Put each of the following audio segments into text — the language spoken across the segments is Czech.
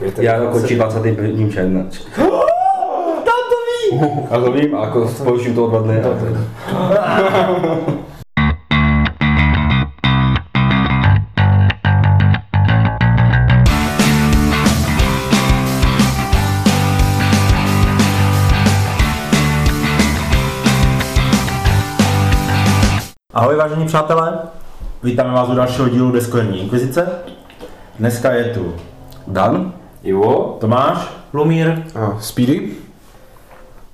Já končí 21. června. Já to vím, a jako spouštím to dva dny. Ahoj vážení přátelé, vítáme vás u dalšího dílu Deskoherní inkvizice. Dneska je tu Dan, Ivo? Tomáš Lumír. A Speedy?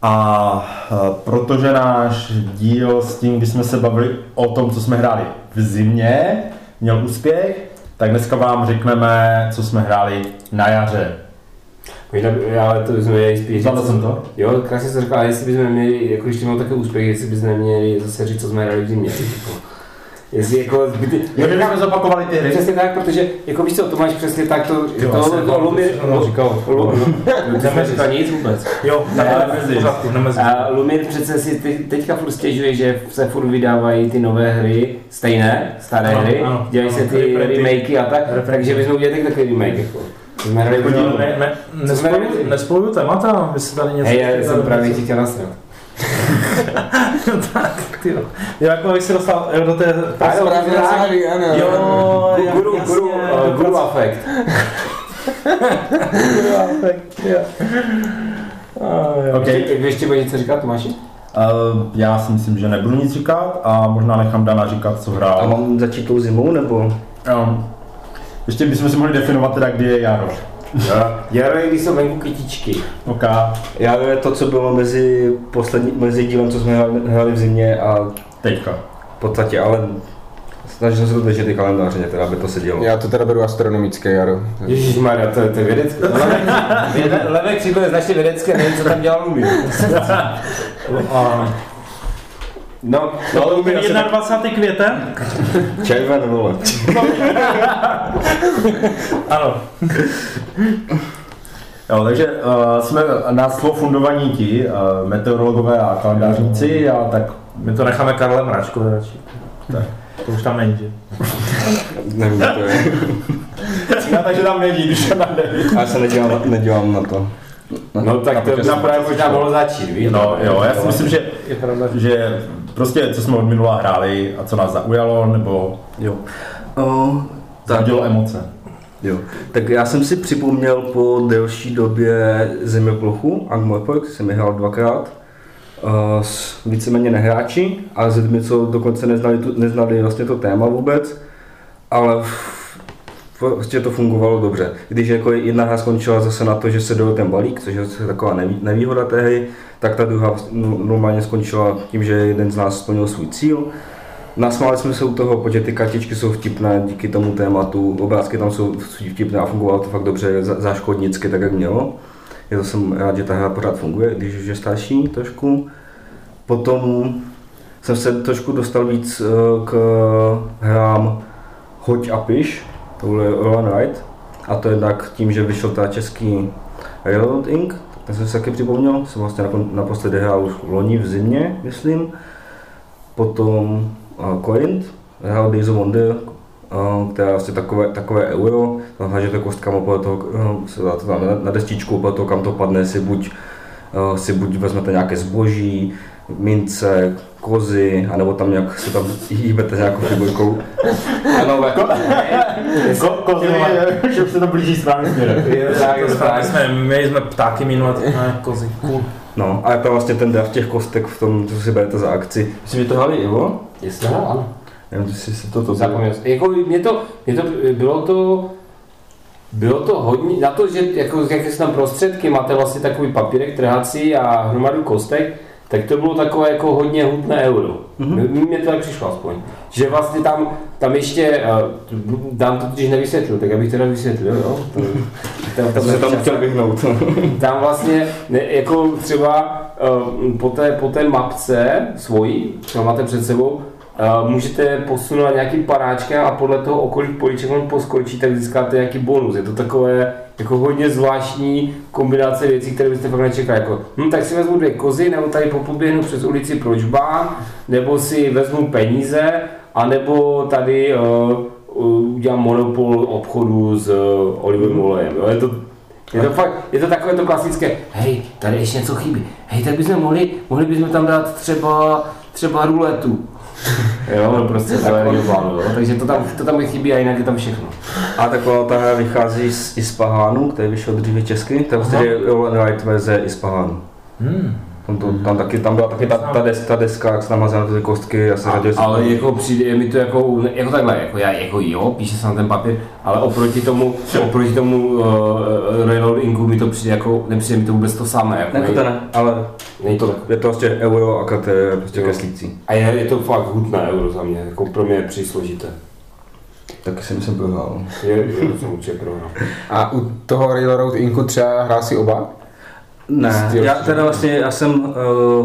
a e, protože náš díl s tím, kdy jsme se bavili o tom, co jsme hráli v zimě, měl úspěch, tak dneska vám řekneme, co jsme hráli na jaře. Možná, by- ale to bychom měli spíš Zvládl jsem to? Jo, krásně jsi řekl, ale jestli bychom měli, jako když to měl takový úspěch, jestli bychom neměli zase říct, co jsme hráli v zimě. Jako. Jestli jako zbyty... Jo, že jsme zopakovali ty hry. Přesně tak, protože jako víš co, to máš přesně tak, to, Jo, to, to, to Lumir, no, říkal. Lu- Lu- ty jsi říkal nic vůbec. Jo, tak Ne, ale v pořádku, nemezi. A Lumir přece si ty, teďka furt stěžuje, že se furt vydávají ty nové hry, stejné, staré hry, dělají se ty remakey a tak, takže bychom udělali takový remake. Jako. Jsme Jako ne, ne, nespojuju témata, vy si tady něco... Hej, já jsem právě ti chtěl nasrat. tak, ty jo. Jo, jako abych se dostal jo, do té... Ano, právě Rádi, ano. Jo, jak- Guru, jasně, guru, uh, guru afekt. tak, jo. A, jo. Ok. Ještě, vy ještě budete něco říkat, Tomáši? Uh, já si myslím, že nebudu nic říkat a možná nechám Dana říkat, co A hrál. mám začít tou zimou, nebo? Um, ještě bychom si mohli definovat teda, kdy je jaro. Jaro je, když jsou venku kytičky. OK. Já je to, co bylo mezi, poslední, mezi dílem, co jsme hráli, hráli v zimě a Teďka. v podstatě, ale snažil jsem se to držet ty kalendáře, teda, aby to sedělo. Já to teda beru astronomické jaro. Ježišmarja, to, to je vědecké. Levek, Levek příklad je značně vědecké, nevím, co tam dělal Lumír. No, No, to by 21. květen? Červen, vole. Ano. Jo, takže uh, jsme na slovo fundovaní ti, uh, meteorologové a kalendářníci a tak My to necháme Karle Mráčkovi radši. Tak. To už tam není, že? Nevím, to je. Já takže tam není, když tam nejde. A já se nedělám, na- nedělám na to. No tak to by právě možná mohlo začít, víš? No jo, já si myslím, že, že prostě co jsme od minula hráli a co nás zaujalo, nebo Jo. O, tak, emoce. jo. Tak já jsem si připomněl po delší době zeměplochu, Angmorpork, jsem je hrál dvakrát. Uh, s víceméně nehráči a s lidmi, co dokonce neznali, tu, neznali vlastně to téma vůbec, ale v- prostě to fungovalo dobře. Když jako jedna hra skončila zase na to, že se dojel ten balík, což je taková nevý, nevýhoda té hry, tak ta druhá no- normálně skončila tím, že jeden z nás splnil svůj cíl. Nasmáli jsme se u toho, protože ty kartičky jsou vtipné díky tomu tématu, obrázky tam jsou vtipné a fungovalo to fakt dobře, záškodnicky, tak jak mělo. Já to jsem rád, že ta hra pořád funguje, když už je starší trošku. Potom jsem se trošku dostal víc eh, k hrám Hoď a piš, tohle je Roll and Ride. A to jednak tím, že vyšel ta český Railroad Inc., tak jsem se taky připomněl, jsem vlastně naposledy hrál už loni v zimě, myslím. Potom uh, Corinth, hrál Days of Wonder, uh, která je vlastně takové, takové euro, tam hážete kostkama podle toho, uh, se dá to tam na, na destičku, podle toho, kam to padne, si buď, uh, si buď vezmete nějaké zboží, mince, kozy, anebo tam nějak se tam hýbete s nějakou figurkou. Ano, Ko, kozy, že se to blíží správným směrem. jsme, měli jsme ptáky minule, tak ne, kozy. Cool. No, a je to vlastně ten draft těch kostek v tom, co si berete za akci. Myslím, že to hráli Ivo? Jestli ano, ano. Nevím, jestli si to to Zapomněl jsem. Jako mě to, mě to, bylo to, bylo to hodně, na to, že jako, jaké jsou tam prostředky, máte vlastně takový papírek trhací a hromadu kostek, tak to bylo takové jako hodně hutné euro. Mm-hmm. Mně to tak přišlo aspoň. Že vlastně tam, tam ještě, uh, dám to totiž nevysvětlil, tak abych teda vysvětlil, jo. To, jsem se tam chtěl vyhnout. tam vlastně, ne, jako třeba uh, po, té, po té mapce svojí, co máte před sebou, uh, můžete posunout nějakým paráčkem a podle toho, o kolik políček on poskočí, tak získáte nějaký bonus. Je to takové jako hodně zvláštní kombinace věcí, které byste fakt nečekali. Jako, hm, tak si vezmu dvě kozy, nebo tady popoběhnu přes ulici Pročbán, nebo si vezmu peníze, anebo tady uh, uh, udělám monopol obchodu s uh, olivovým olejem. Jo? Je to Je to fakt, je to takové to klasické, hej, tady ještě něco chybí, hej, tak bychom mohli, mohli bychom tam dát třeba, třeba ruletu. Jo, no prostě to je plánu, jo. Takže to tam, to tam chybí a jinak je tam všechno. A taková ta hra vychází z Ispahánu, který vyšel dříve česky, to je prostě je light verze Ispahánu. Hmm. Tam, to, tam, taky, tam byla taky ta, ta, des, ta deska, jak se tam na ty kostky, já se A, radil ale jako přijde, je mi to jako, jako takhle, jako já, jako jo, píše se na ten papír, ale oproti tomu, oproti tomu uh, Railroad Inku mi to přijde jako, nepřijde mi to vůbec to samé. Jako, Jako to ne, ale nej, to, je to prostě euro a to je prostě Jo. kreslící. a je, je to fakt hutné euro za mě, jako pro mě je přísložité. Taky jsem jsem prohrál. Je, je to jsem určitě prohrál. A u toho Railroad Inku třeba hrál si oba? Ne, Styl- já teda vlastně, já jsem uh,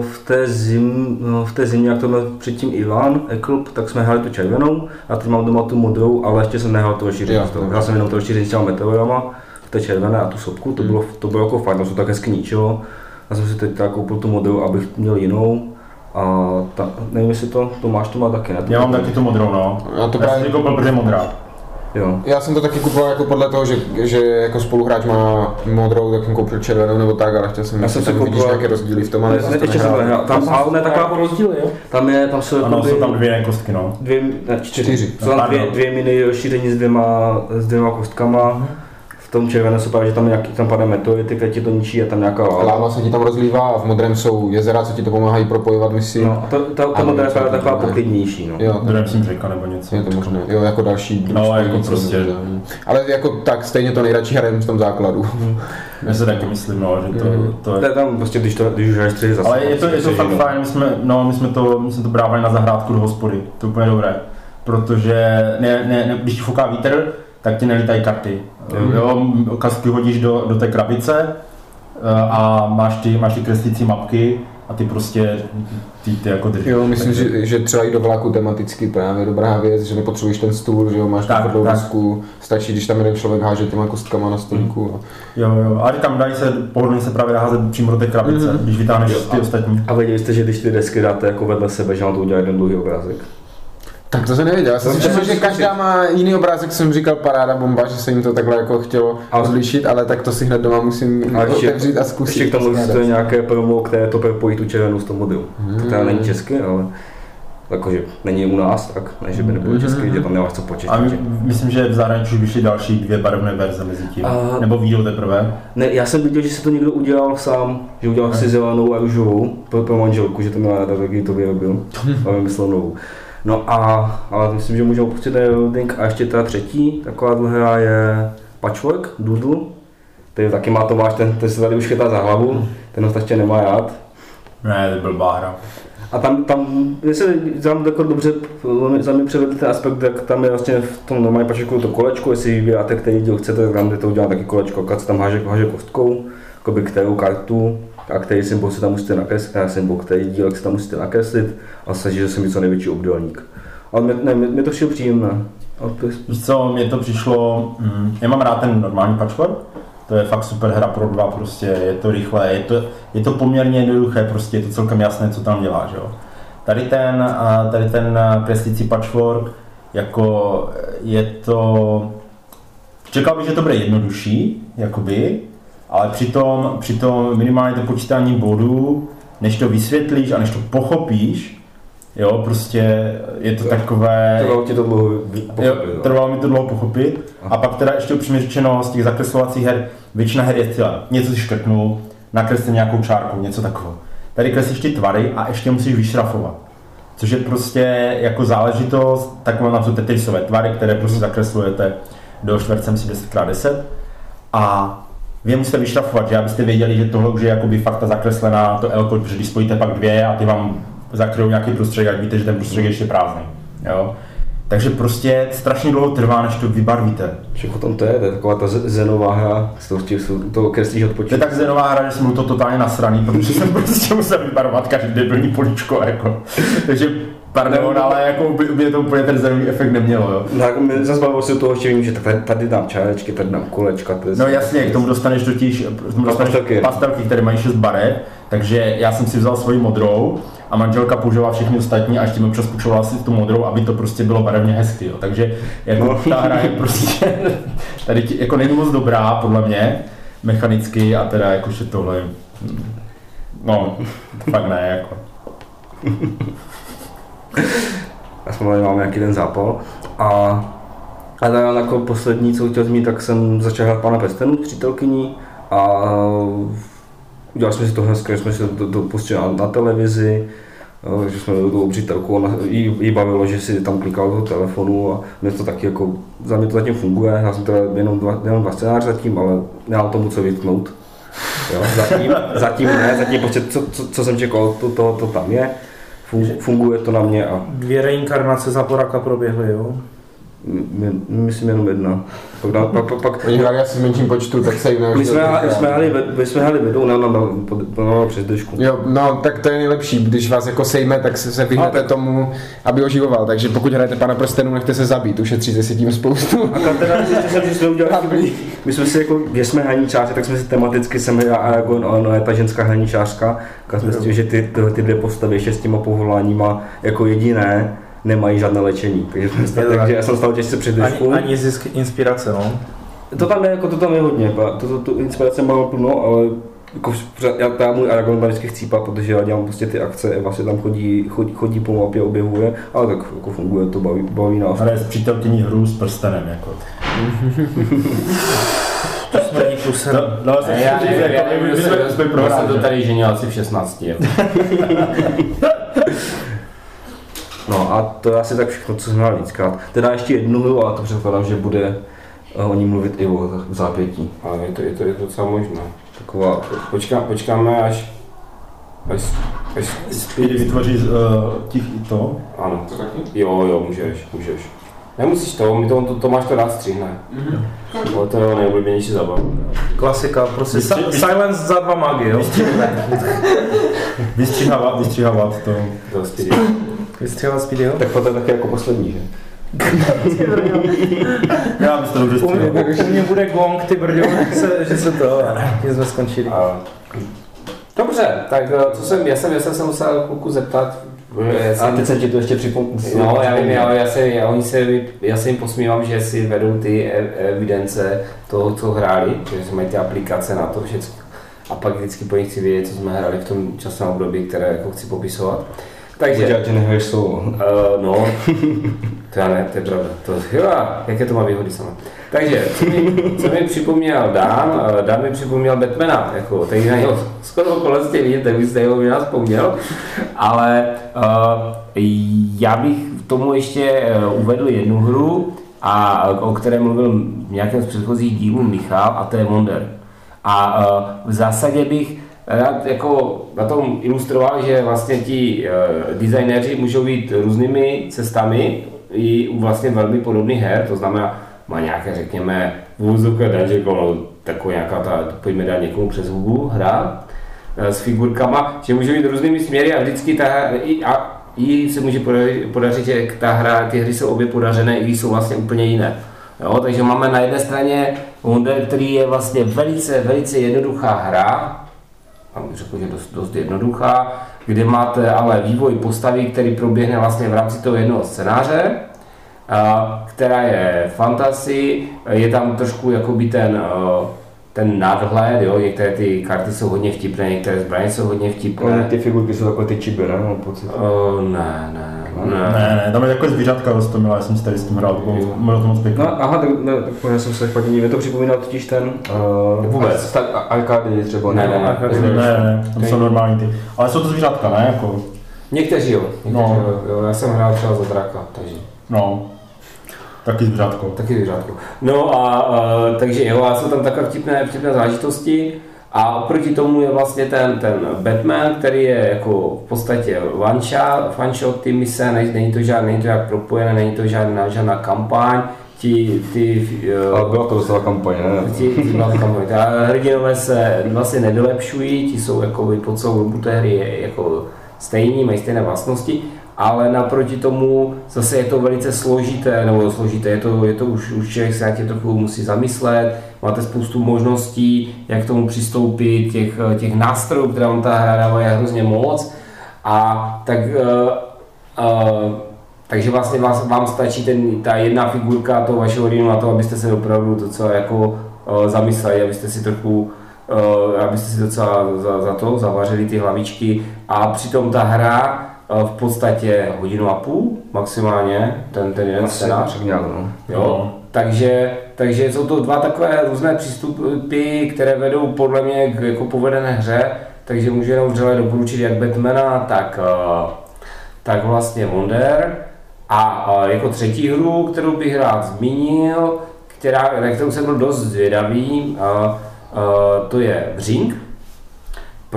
v té, zim, no, v té zimě, jak to měl předtím Ivan Eklub, tak jsme hráli tu červenou, a teď mám doma tu modrou, ale ještě jsem nehrál toho. jo. Hrál jsem jenom to rozšíření s těma meteorama, v té červené a tu sopku, to bylo, to bylo jako fajn, to se tak hezky ničilo. Já jsem si teď teda koupil tu modrou, abych měl jinou. A ta, nevím, jestli to Tomáš to má taky, ne? Já mám taky tu modrou, no. Já to Já jsem právě- si koupil, protože je modrá. Jo. Já jsem to taky kupoval jako podle toho, že, že jako spoluhráč má modrou, tak jsem koupil červenou nebo tak, ale chtěl jsem, Já jsem tam vidíš nějaké rozdíly v tom, ale Ne, ještě jsem to nehrál. Tam, ale ne, taková, Jako rozdíly, jo? tam je, tam jsou Ano, jsou tam dvě kostky, no. dvě, ne, čtyři. Čtyři. Jsou tam dvě, dvě mini rozšíření s dvěma, s dvěma kostkama. V tom červeném jsou právě, že tam, nějaký, tam padá meteority, které ti to ničí a tam nějaká láva. Láva se ti tam rozlívá a v modrém jsou jezera, co ti to pomáhají propojovat misi. No, a to, to, to Ano, modré je právě taková poklidnější. No. Jo, Druhé jsem řeka nebo něco. je to možné. Jo, jako další No, jako prostě. Ale jako tak stejně to nejradši hrajeme v tom základu. Já si taky myslím, no, že to, to To je... je tam prostě, když, to, když už hraješ tři zase. Ale je to, je to fakt fajn, my jsme, no, my jsme to, my jsme to brávali na zahrádku do hospody, to je úplně dobré. Protože ne, ne, ne, když ti fouká vítr, tak ti nelítají karty. Jo, kasky hodíš do, do té krabice eh, a máš ty, máš ty kreslící mapky a ty prostě ty, ty jako držíš. Jo, myslím, Takže- že, že třeba i do vlaku tematicky právě dobrá věc, že nepotřebuješ ten stůl, že jo, máš Tak, tam tvrdou tak. desku, stačí, když tam jeden člověk háže těma kostkama na stolíku. A... Jo, jo, ale tam dají se, pohodlně se právě házet přímo do té krabice, Mhm. když vytáhneš Jo, ty a- ostatní. A věděli jste, že když ty desky dáte jako vedle sebe, že to udělá jeden dlouhý obrázek? Tak to jsem nevěděl, já jsem To si myslel, že každá má jiný obrázek, jsem říkal paráda bomba, že se jim to takhle jako chtělo Ale- odlišit, ale tak to si hned doma musím ještě- otevřít a zkusit. Ještě k tomu existuje nějaké promo, které to propojí tu červenou s tou modrou. To teda není česky, ale jakože není u nás, tak ne, že by nebylo česky, že tam nemáš co počítat. A my, myslím, že v zahraničí už vyšly další dvě barevné verze mezi tím. A- Nebo výjdou teprve. Ne, já jsem viděl, že si to někdo udělal sám, že udělal si zelenou a růžovou pro, pro manželku, že to měla ráda, taky to vyrobil a vymyslel novou. No a, ale myslím, že můžeme opustit ten loading a ještě ta třetí, taková hra je Patchwork, Doodle, který taky má Tomáš, ten, ten se tady už chytá za hlavu, ten ho ještě nemá rád. Ne, to byl báhra. A tam, tam se tam jako dobře za mě převedl ten aspekt, tak tam je vlastně v tom normálním pačeku to kolečko, jestli vybíráte, který díl chcete, tak tam jde to udělat taky kolečko, se tam háže, háže kostkou, jakoby kterou kartu a který symbol si tam musíte nakreslit, ne, symbol, který dílek si tam musíte nakreslit a snaží se mít co největší obdélník. Ale mě, ne, mě, mě to všeho příjemné. A Víš co, mně to přišlo, mm, já mám rád ten normální patchwork, to je fakt super hra pro dva, prostě je to rychlé, je to, je to poměrně jednoduché, prostě je to celkem jasné, co tam děláš, jo. Tady ten, a tady ten a, kreslící patchwork, jako je to, čekal bych, že to bude jednodušší, jakoby, ale přitom, přitom minimálně to počítání bodů, než to vysvětlíš a než to pochopíš, jo, prostě je to takové... trvalo ti to dlouho Jo, pochopit, no. trvalo mi to dlouho pochopit. A pak teda ještě upřímně řečeno z těch zakreslovacích her, většina her je cíle. Něco si škrtnul, nakreslil nějakou čárku, něco takového. Tady kreslíš ty tvary a ještě musíš vyšrafovat. Což je prostě jako záležitost, tak mám na to tetrisové tvary, které prostě zakreslujete do čtverce, myslím 10x10. A vy je musíte vyšrafovat, že abyste věděli, že tohle už je jakoby fakt ta zakreslená, to L, protože když spojíte pak dvě a ty vám zakryjou nějaký prostředek, jak víte, že ten prostředek je ještě prázdný. Jo? Takže prostě strašně dlouho trvá, než to vybarvíte. Všechno tam to je, to je taková ta zenová hra, s tou, to kreslíš To je tak zenová hra, že jsem to totálně nasraný, protože jsem prostě musel vybarovat každý debilní políčko, jako. Takže pardon, ale jako by, by to úplně ten zenový efekt nemělo, jo. Tak mi zase bavilo se toho, že vím, že tady, tady dám čárečky, tady dám kolečka. Je No jasně, k tomu dostaneš totiž k tomu dostaneš pastelky. pastelky, které mají 6 barev, takže já jsem si vzal svoji modrou a manželka používala všechny ostatní a ještě mi občas půjčovala si tu modrou, aby to prostě bylo barevně hezky, jo. Takže jako No. ta hra je prostě, tady ti, jako není moc dobrá, podle mě, mechanicky a teda jakože tohle, no, fakt ne, jako. Aspoň máme nějaký ten zápal. A, a teda jako poslední, co chtěl zmínit, tak jsem začal hrát pana Pestenu s přítelkyní a udělali jsme si to hezké, jsme si to, to pustili na, televizi, že jsme měli tu obřítelku, ona jí, jí, bavilo, že si tam klikal do telefonu a mě to taky jako, za mě to zatím funguje, já jsem teda jenom dva, jenom dva scénáře zatím, ale nemám tomu co vytknout. Jo, zatím, zatím ne, zatím prostě co, co, co jsem čekal, to, to, to tam je, Fun- funguje to na mě a Dvě reinkarnace Zaporaka proběhly, jo? My, myslím jenom jedna. Pak, dá, pak, pak, pak Oni hráli asi v menším počtu, tak se jim my jsme, hráli, my jsme hráli vedou na, na, na, na, na přes držku. Jo, no tak to je nejlepší, když vás jako sejme, tak se, se vyhnete tomu, aby oživoval, takže pokud hrajete pana prstenů, nechte se zabít, ušetříte si tím spoustu. A tam teda jsem, že jsme udělali. My jsme si jako, když jsme hraničáři, tak jsme si tematicky jsem já Aragon, a ono je ta ženská hraničářka, tak jsme zjistili, že ty, ty, ty dvě postavy ještě s těma povoláníma jako jediné nemají žádné léčení. Takže, jsme, Je to takže tak. já jsem stál těžce před Ani, ani zisk inspirace, no. To tam je, jako to tam je hodně, pa- to, to, to inspirace mám plno, ale jako já tam můj Aragon tam vždycky chcípá, protože já dělám prostě ty akce, Eva se tam chodí, chodí, chodí po mapě, objevuje, ale tak jako funguje to, baví, baví nás. Ale s přítelkyní hru s prstenem, jako. To smrdí kusem. No, no, já nevím, já jsme- se- jsme kdo prohráli, jsem to že? tady ženil asi v 16. jako. No a to je asi tak všechno, co jsem hrál víckrát. Teda ještě jednu hru, ale to předpokládám, že bude eh, o ní mluvit i o v zápětí. Ale je to, je to, je to docela možné. Taková, Počká, počkáme až... Až... až Speedy vytvoří uh, těch to. ano. Jo, jo, můžeš, můžeš. Nemusíš to, my to, to Tomáš to rád střihne. Mm-hmm. To je nejoblíbenější zábava. Klasika, prostě Vystři- si- silence za dva magy, jo? Vystřihávat, vystřihávat to. To speedy. Vystřelil speedy, jo? tak potom taky jako poslední, že? Já bych to dobře U mě, střihal. u mě bude gong, ty brďo, že se, že se to, že jsme skončili. A... Dobře, tak eh, co jsem, já jsem, já jsem se musel kluku zeptat. eh, A teď jsem ti to ještě připomněl. No, já vím, já, já, se, já, oni se, já se jim posmívám, že si vedou ty evidence toho, co hráli, že mají ty aplikace na to všechno. A pak vždycky po nich chci vědět, co jsme hráli v tom časovém období, které jako chci popisovat. Takže, Dělat, že nehraješ solo. uh, no, to já ne, to je pravda. To, jo, jaké to má výhody sama. Takže, co mi, co mi připomněl Dan, eh, Dan mi připomněl Batmana, jako, tady na něho skoro okolností vidět, tak byste jeho nás vzpomněl, ale uh, já bych k tomu ještě uvedl jednu hru, a, o které mluvil v nějakém z předchozích dílů Michal, a to je Wonder. A uh, v zásadě bych rád jako na tom ilustroval, že vlastně ti uh, designéři můžou jít různými cestami i u vlastně velmi podobných her, to znamená, má nějaké, řekněme, vůzovka Dungeon Crawl, taková nějaká ta, pojďme dát někomu přes hubu hra eh, s figurkama, že můžou jít různými směry a vždycky ta i, a, i se může podařit, že ta hra, ty hry jsou obě podařené, i jsou vlastně úplně jiné. Jo, takže máme na jedné straně Wonder, který je vlastně velice, velice jednoduchá hra, řekl, že dost, dost jednoduchá, kde máte ale vývoj postavy, který proběhne vlastně v rámci toho jednoho scénáře, a, která je fantasy, je tam trošku jakoby ten, eh, ten nadhled, jo, některé ty karty jsou hodně vtipné, některé zbraně jsou hodně Ale vtipné. ty figurky jsou takové ty čiby, ne? Mám pocit. Uh, ne, ne, ne. Ne, ne, tam je takové zvířátka roztomilá, já jsem si tady s tím hrál, to bylo, to moc pěkné. No, aha, tak, ne, tak já jsem se špatně divil. To připomíná totiž ten... Uh, Vůbec. Tak arkády třeba. Ne, ne, ne. Ne, ne, ne, tam jsou normální ty. Ale jsou to zvířátka, ne, jako, Někteří jo, někteří No. jo, já jsem hrál třeba za draka, takže no, taky zvířátko. taky zvířátko. No a, a takže jo, a jsou tam takové vtipné, vtipné záležitosti a oproti tomu je vlastně ten, ten Batman, který je jako v podstatě one shot, one shot ty mise, není, není to žádný, není to jak propojené, není to žádná, žádná kampaň, ti, ty, Ale uh, byla to docela kampaň, ne? ti, ti byla kampaň. A hrdinové se vlastně nevylepšují, ti jsou jako po celou dobu té hry jako stejní, mají stejné vlastnosti, ale naproti tomu zase je to velice složité, nebo složité, je to, je to už, už člověk se tě trochu musí zamyslet, máte spoustu možností, jak k tomu přistoupit, těch, těch nástrojů, které vám ta hra dává, je hrozně moc. A tak uh, uh, takže vlastně vás, vám stačí ten, ta jedna figurka toho vašeho rýnu na to, abyste se opravdu docela jako uh, zamysleli, abyste si trochu uh, abyste si docela za, za to zavařili ty hlavičky a přitom ta hra v podstatě hodinu a půl maximálně, ten, ten jeden scénář. tak nějak, no. Jo? Takže, takže jsou to dva takové různé přístupy, které vedou podle mě k jako povedené hře, takže můžu jenom vřele doporučit jak Batmana, tak, eh, tak vlastně Wonder. A, a jako třetí hru, kterou bych rád zmínil, která, na kterou jsem byl dost zvědavý, a, a, to je Břink,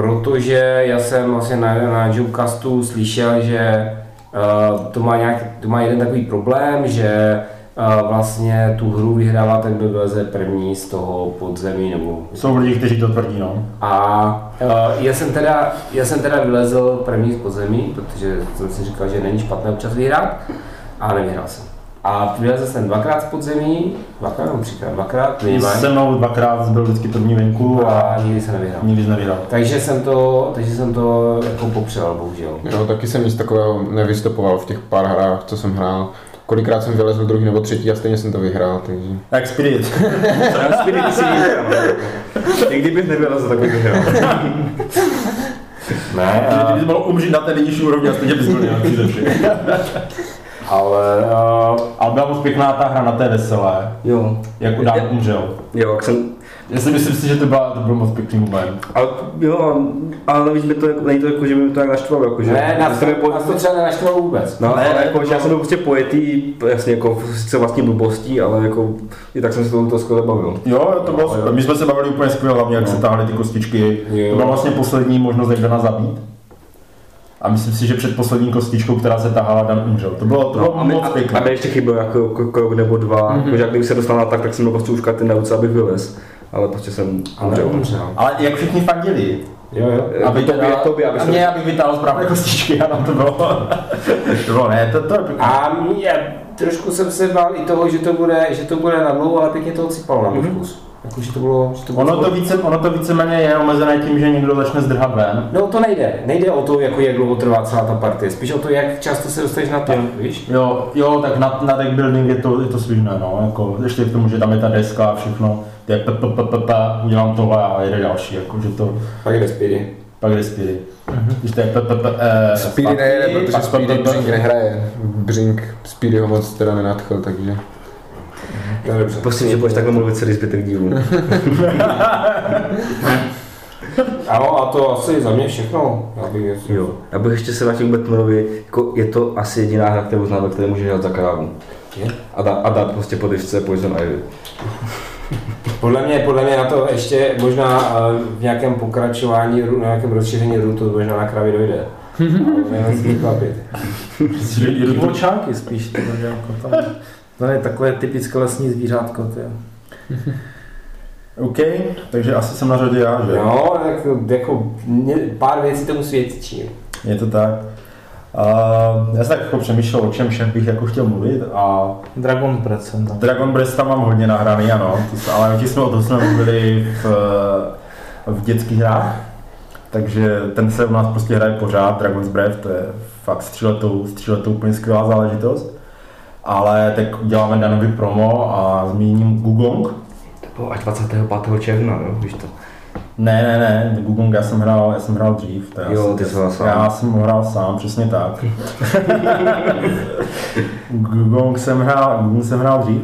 protože já jsem vlastně na, na Jokecastu slyšel, že uh, to, má nějak, to má jeden takový problém, že uh, vlastně tu hru vyhrává ten, kdo vyleze první z toho podzemí nebo Jsou lidi, kteří to tvrdí, no. a uh, já, jsem teda, já jsem teda vylezl první z podzemí, protože jsem si říkal, že není špatné občas vyhrát, a nevyhrál jsem. A vylezl jsem dvakrát z podzemí, dvakrát nebo třikrát, dvakrát minimálně, Se mnou dvakrát byl vždycky první venku a a nikdy se nevyhrál. nikdy jsi nevyhrál. Takže jsem to, takže jsem to jako popřel, bohužel. No, taky jsem nic takového nevystupoval v těch pár hrách, co jsem hrál. Kolikrát jsem vylezl druhý nebo třetí a stejně jsem to vyhrál, takže... Jak Spirit. Ten Spirit si vyhrál, no. I kdybych nevylezl, tak bych vyhrál. Ne, Kdyby jsi mohl umřít na té nejnižší úrovni a stejně bys byl všech. ale uh, Ale byla moc pěkná ta hra na té veselé, Jo. jak Dán umřel. Jo, jak jsem, Já si myslím si, že to, byla, to byl moc pěkný moment. ale jo, ale navíc mi to, jako- není to jako, že by mi to tak naštvalo, jako, že... ne, nás, že jsem po, nás to třeba nenaštvalo vůbec. No, Ne, ale ne, jako, to že já jsem byl prostě pojetý, jasně jako sice vlastní blbostí, ale jako i tak jsem se toho, toho skvěle bavil. Jo, to bylo super. My jsme se bavili úplně skvěle, hlavně jak se táhly ty kostičky. Jo. To byla vlastně poslední možnost, jak Dana zabít. A myslím si, že před poslední kostičkou, která se tahala, Dan umřel. To bylo, to bylo No, a, mi, moc a, a pěkné. mi ještě chyběl jako krok nebo dva, mm-hmm. že jak kdyby se dostal na tak, tak jsem měl prostě už karty na ruce, abych vylez. Ale prostě jsem Ale umřel. umřel. Ale jak všichni fandili. Jo, jo. Aby to by, to by, aby a se... mě, abych vytáhl správné kostičky, ano, to bylo. to bylo, ne, to, to je pěkné. A mě, trošku jsem se bál i toho, že to bude, že to bude na dlouho, ale pěkně to odsypalo na můj vkus. Jako, že to bylo, že to bylo Ono to, více, ono to víceméně je omezené tím, že někdo začne zdrhat ven. No to nejde. Nejde o to, jako jak dlouho trvá celá ta partie. Spíš o to, jak často se dostaneš na to, víš? Jo, jo, tak na, na deck building je to, je to svižné, no, jako, ještě k tomu, že tam je ta deska a všechno, to je p, p, p, p, p, udělám tohle a jede další, jako, že to, Pak jde speedy. pak jde speedy. Když to je p, p, p, eh, Speedy nejede, protože Speedy Břink nehraje. Břink Speedy ho moc teda nenadchl, takže... No, dobře. Prosím, že budeš takhle mluvit celý zbytek dílu. Ano, a to asi za mě všechno. Já bych, jestli... Jo. Já bych ještě se vrátil k Batmanovi, jako je to asi jediná hra, kterou znám, ve které můžeš hrát za krávu. Je? A, dá, a dát prostě podivce Poison Ivy. Podle mě, podle mě na to ještě možná eh, v nějakém pokračování, na nějakém rozšíření rutu možná na kravě dojde. Divočáky spíš, to jako tam. To je takové typické lesní zvířátko, ty. OK, takže asi jsem na řadě já, že? No, tak jako mě, pár věcí tomu svědčí. Je to tak. Uh, já jsem tak jako přemýšlel, o čem všem bych jako chtěl mluvit a Dragon Breath jsem tam. Dragon Breath tam mám hodně nahraný, ano, ale ti jsme o tom jsme mluvili v, v dětských hrách, takže ten se u nás prostě hraje pořád, Dragon's Breath, to je fakt s tříletou, s tříletou úplně skvělá záležitost. Ale tak děláme danový promo a zmíním Gugong. To bylo až 25. června, jo, víš to. Ne, ne, ne, Gugong já jsem hrál, já jsem hrál dřív. To já Jo, jsem, ty jsi hrál sám. Já jsem hrál sám, přesně tak. Gugong jsem hrál, Gugong jsem hrál dřív.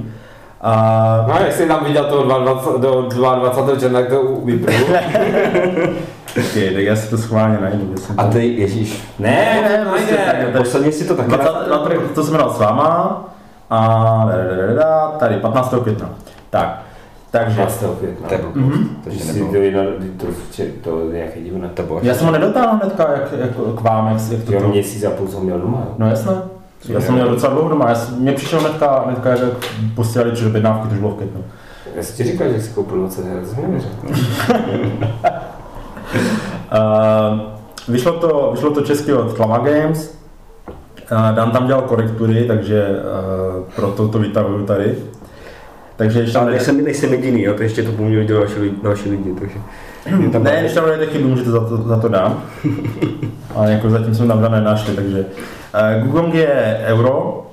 A No, jestli tam viděl toho 22, do 22. června, tak to vypnu. Okay, tak já si to schválně najdu. že jsem A to- ty, ježíš. Ne, Ne, to prostě tak, nejde. tak. Posledně si to taky 20, na to, to jsem hrál s váma a tady 15. května. Tak, takže 15. května. To. To Když ještě si to, jedno, to, to, to je nějaké divné. To bylo já jsem ho nedotáhl hnedka jak, jak k vám, jak, jak to Jo, bylo. měsíc a půl jsem měl doma, jo. No jasné. Já jsem měl docela dlouho doma, já jsem, mě přišel hnedka, hnedka jak posílali tři objednávky, to už bylo v květnu. Já jsem ti říkal, že jsi koupil 20 her, to jsem nevěřil. Uh, vyšlo, to, vyšlo to česky od Tlama Games. Uh, Dan tam dělal korektury, takže uh, proto to vytahuju tady. Takže ještě Ale nejsem, nejsem jediný, jo, to ještě to po mně viděli další, lidi- další lidi, takže... mě tam Ne, když tam budete chybu, můžete za to, za to dám. Ale jako zatím jsme tam našli, takže... Uh, Gugong je euro,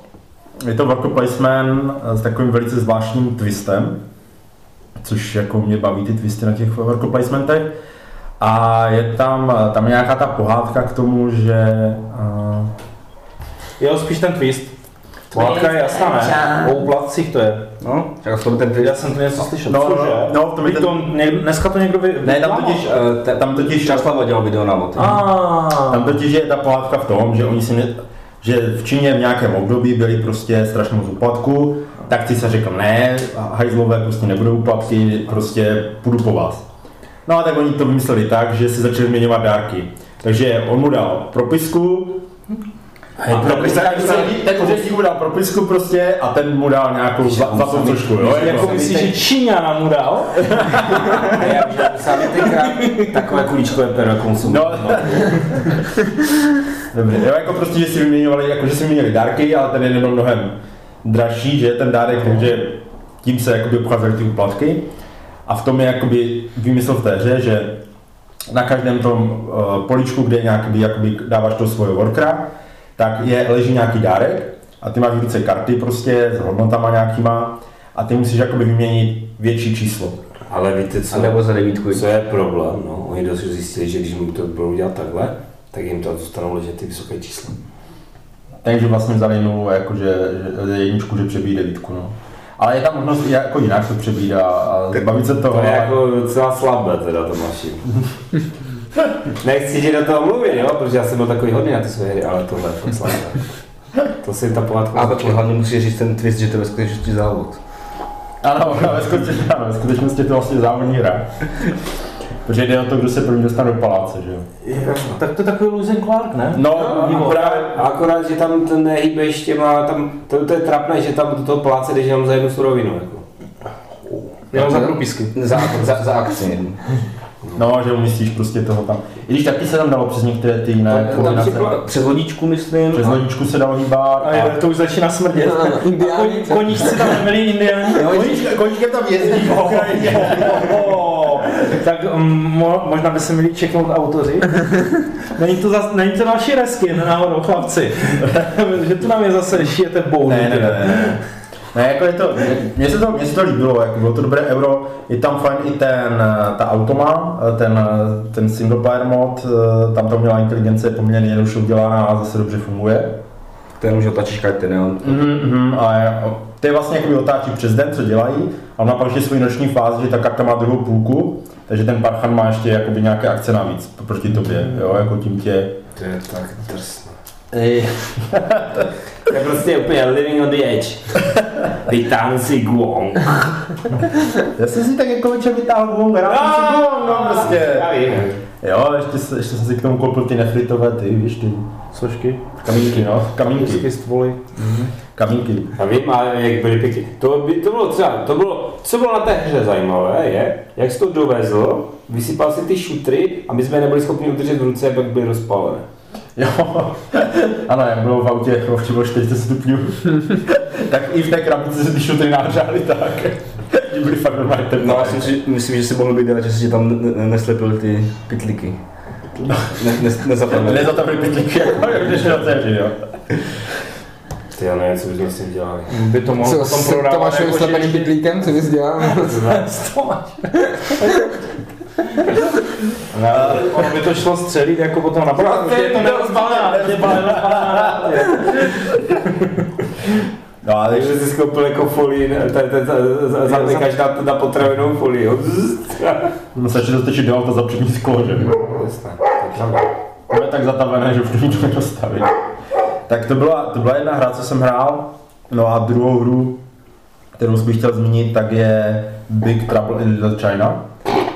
je to worker placement s takovým velice zvláštním twistem. což jako mě baví ty twisty na těch worker placementech. A je tam, tam je nějaká ta pohádka k tomu, že uh, Jo, spíš ten twist. Pohádka je jasná, ne? O úplatcích to je. No, tak v tom ten Já jsem to něco slyšel. No, no, no, v tom ten- to, ně, dneska to někdo vy... ne, tam totiž, te- tam totiž Časlava dělal video na Tam totiž je ta pohádka v tom, že oni si ne, že v Číně v nějakém období byli prostě strašně moc úplatků, tak si se řekl ne, hajzlové prostě nebudou úplatky, prostě půjdu po vás. No a tak oni to vymysleli tak, že si začali vyměňovat dárky. Takže on mu dal propisku, a propisku, ten řečník mu dal propisku prostě a ten mu dal nějakou za, za to trošku, jo? jako Jako, myslíš, že Číňana mu dal? Já že sám tenkrát takové kuličkové pero konsumoval. No. Dobře, jo, jako prostě, že si vyměňovali, jako že si vyměnili dárky, ale ten je jenom mnohem dražší, že ten dárek, takže tím se jakoby obcházely ty úplatky. A v tom je jakoby výmysl v té hře, že na každém tom uh, poličku, kde nějaký, jakoby dáváš to svoje workera, tak je, leží nějaký dárek a ty máš více karty prostě s hodnotama nějakýma a ty musíš jakoby vyměnit větší číslo. Ale víte co? A nebo za devítku. Co je problém? No, oni dost zjistili, že když mu to budou dělat takhle, tak jim to zůstanou ležet ty vysoké čísla. Takže vlastně vzali nulu, jakože že jedničku, že přebíjí devítku, no. Ale je tam možnost jako jinak to přebídá a zbavit se toho. To je ale- jako docela slabé teda Tomáši. Nechci ti do toho mluvit, jo, protože já jsem byl takový hodný na ty své hry, ale tohle je fakt slabé. To si ta pohádka A počkej, hlavně musíš říct ten twist, že to je ve skutečnosti závod. Ano, ve skutečnosti, ano, ve skutečnosti je to vlastně závodní hra. Protože jde o to, kdo se první dostane do paláce, že jo. Tak to je takový Luzen Clark, ne? No, No, právě, akorát, že tam ten nehýbeš těma, tam, to, to je trapné, že tam do toho pláce jdeš jenom za jednu surovinu. Jako. Jenom za propisky. Za, za, za akci. no, že umístíš prostě toho tam. I když taky se tam dalo přes některé ty jiné kombinace. Přes lodičku, myslím. Přes lodičku se dalo hýbat. A je, to už začíná smrdět. Indiáni, Koní- Koníčci tam nebyli indiáni. Koníčkem tam jezdí. Oh, tak um, mo, možná by se měli čeknout autoři. není, to zas, není to naši reskin náhodou, chlapci. že tu nám je zase šijete boudu. Ne, ne, ne, ne. Ne, jako je to, mně se to, mně se to líbilo, jako bylo to dobré euro, je tam fajn i ten, eh, ta automa, eh, ten, eh, ten single player mod, tam ta umělá inteligence je poměrně jednoduše udělaná a zase dobře funguje. Ten už otačíš karty, ne? On- Mm, mm, a je, ty vlastně jakoby otáčí přes den, co dělají, a ona pak ještě svoji noční fázi, že ta karta má druhou půlku, takže ten parchan má ještě jakoby nějaké akce navíc proti tobě, jo, jako tím tě... To je tak drsné. To je prostě úplně living on the edge. Vytáhnu si guong. Já jsem si tak jako večer vytáhl gong, rád jsem si gong, no prostě. Já vím. Jo, ještě, ještě jsem si k tomu koupil ty nefritové, ty, víš, ty Složky, kamínky, no, kamínky, Vždycky stvoly. kamínky. Já vím, ale jak byly pěkně. To, by, to bylo třeba, to bylo, co bylo na té hře zajímavé, je, jak jsi to dovezl, vysypal si ty šutry a my jsme nebyli schopni udržet v ruce, jak byly rozpalené. Jo, ano, jak bylo v autě, v bylo 40 stupňů, tak i v té krabici se ty šutry nahřály tak, že byly fakt normálně No, teplé. já si myslím, myslím, že si mohl být rád, že si tam ne- ne- neslepil ty pitlíky. Ne, ne, nezapomněl. Nezatavili pytlíky, jako jak když na dceři, jo. Ty já nevím, co bychom s tím dělali. By to mohl Co potom s prodávat Tomášem jako, slepeným že- pytlíkem, co bys dělal? S Tomášem. Ono by to šlo střelit jako potom na Prostě Je to to nerozbalená, to. No, ale Takže jsi skoupil jako folii, zaplikáš na, na potravinou folii. no, stačí dostačit do auta za přední sklo, že to je. To tak zatavené, že už to nikdo nedostaví. Tak to byla, to byla jedna hra, co jsem hrál. No a druhou hru, kterou bych chtěl zmínit, tak je Big Trouble in Little China.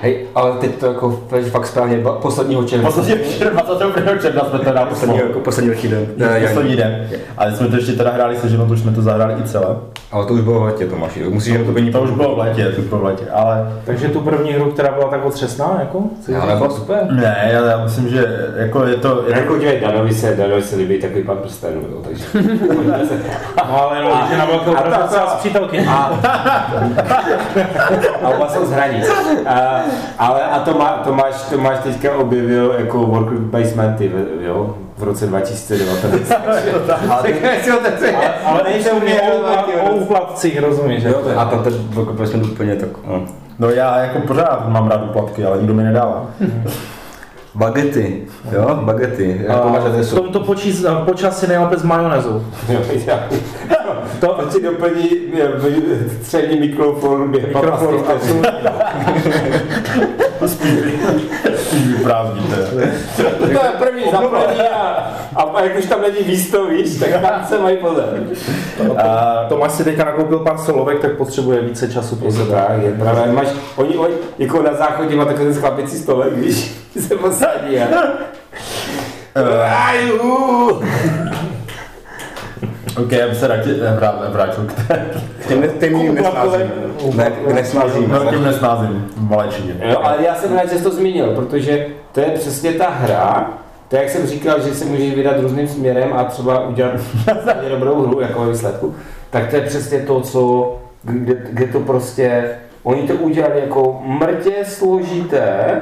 Hej, ale teď to jako fakt správně, posledního června. Poslední večer, 21. června jsme to dali Poslední, jako poslední velký den. Ne, Poslední den. Ale jsme to ještě teda hráli se ženou, to už jsme to zahráli i celé. Ale to už bylo v letě, Tomáši. Musíš jenom to plní To už bylo v létě, to už bylo v létě, ale Takže tu první hru, která byla tak otřesná, jako? Co Ale byla super. ne, já, já myslím, že jako je to, je to Jako dívej, Danovi se, Danovi se líbí takový pan prstenů, jo, takže. No ale jenom, že na velkou a obrazu s přítelkyní. A oba jsou z hranic. A, ale a to, má, to, máš, to máš teďka objevil jako worker basementy, jo, v roce 2019. Ale otevři. Ale, o, úplatcích, rozumíš? Jo, to je- a tam ten úplně tak, no. No já jako pořád mám rád úplatky, ale nikdo mi nedává. Bagety, jo, bagety. Jako máš V tomto počís, počas si nejlépe s majonezou. To, to ti doplní střední mikrofon během Mikrofon, 15 vteřin. Spíš vyprázdníte. To je první zaplení a, a jak už tam není místo, víš, tak tam se mají pozor. A Tomáš si teďka nakoupil pár solovek, tak potřebuje více času pro sebe. tak, je pravda. Máš, oni, oni, jako na záchodě má takový ten chlapicí stolek, víš, se posadí a... Uh. OK, já bych se radši vrát- vrátil k té, K těm temným nesnázím. Ne, k nesnázím. no, tím nesnázím v malečině. Jo, ale já jsem rád, že jsi to zmínil, protože to je přesně ta hra, to jak jsem říkal, že se můžeš vydat různým směrem a třeba udělat dobrou hru jako ve výsledku, tak to je přesně to, co, kde, kde to prostě, oni to udělali jako mrtě složité,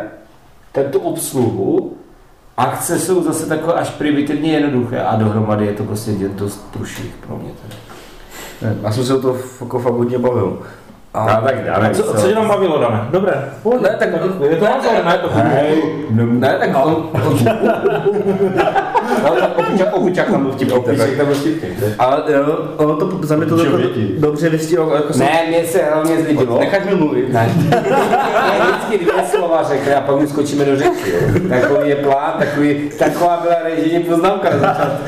tento obsluhu, akce jsou zase takové až primitivně jednoduché a dohromady je to prostě dost průšvih pro mě. Teda. Já jsem se o to jako fakt hodně bavil. A tak dáme. Co, co tě tam bavilo, Dane? Dobré. Ne, tak Je to názor, ne? To Hej, Ne, tak on... no, tak tam byl vtipný. Opíšek tam byl vtipný. Ale jo, ono to za mě to jako dobře vystihlo, jako. Ne, mně se hlavně zlíbilo. Necháš mi mluvit. Ne. Vždycky dvě slova řekne a pak mu skočíme do řeči. Takový je plán, takový, taková byla režijní poznámka na začátku.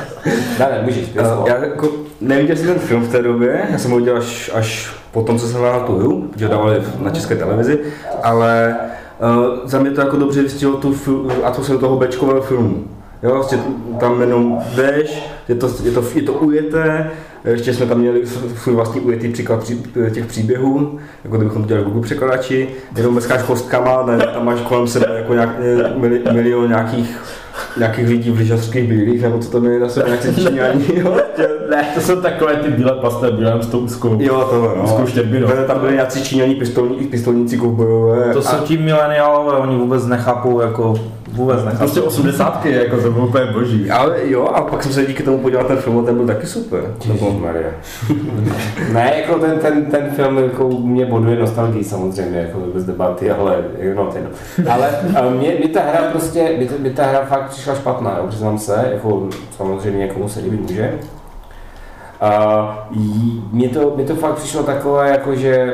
Dane, můžeš, dvě Uh, slova. já jako neviděl jsem ten film v té době, já jsem ho viděl až, až po tom, co jsem hrál tu hru, protože ho dávali na české televizi, ale uh, za mě to jako dobře vystihlo tu atmosféru toho bečkového filmu. Jo, vlastně tam jenom jdeš, je to, je to, je to ujeté, ještě jsme tam měli svůj vlastní ujetý příklad pří, těch příběhů, jako kdybychom to dělali Google překladači, jenom meskáš kostkama, ne, tam máš kolem sebe jako nějak, mili, milion nějakých nějakých lidí v lyžařských bílých, nebo co to měli na sebe, nějaké číňani, jo? Ne, to jsou takové ty bílé pasté, bílé s tou úzkou. Jo, to no. Úzkou štěrbinou. Vedle Tam byli nějací číňani, pistolní, pistolníci kovbojové. To jsou ti mileniálové, oni vůbec nechápou, jako vůbec nechápou. Prostě osmdesátky, jako to bylo úplně boží. ale jo, a pak jsem se díky tomu podíval ten film a ten byl taky super. Nebo, Maria. ne, jako ten, ten, ten film jako mě boduje nostalgii samozřejmě, jako bez debaty, ale no, je jedno. Ale a mě, mě, ta hra prostě, mě, mě, ta hra fakt přišla špatná, jo, přiznám se, jako samozřejmě někomu se líbit může. A mě to, mě to fakt přišlo takové, jako že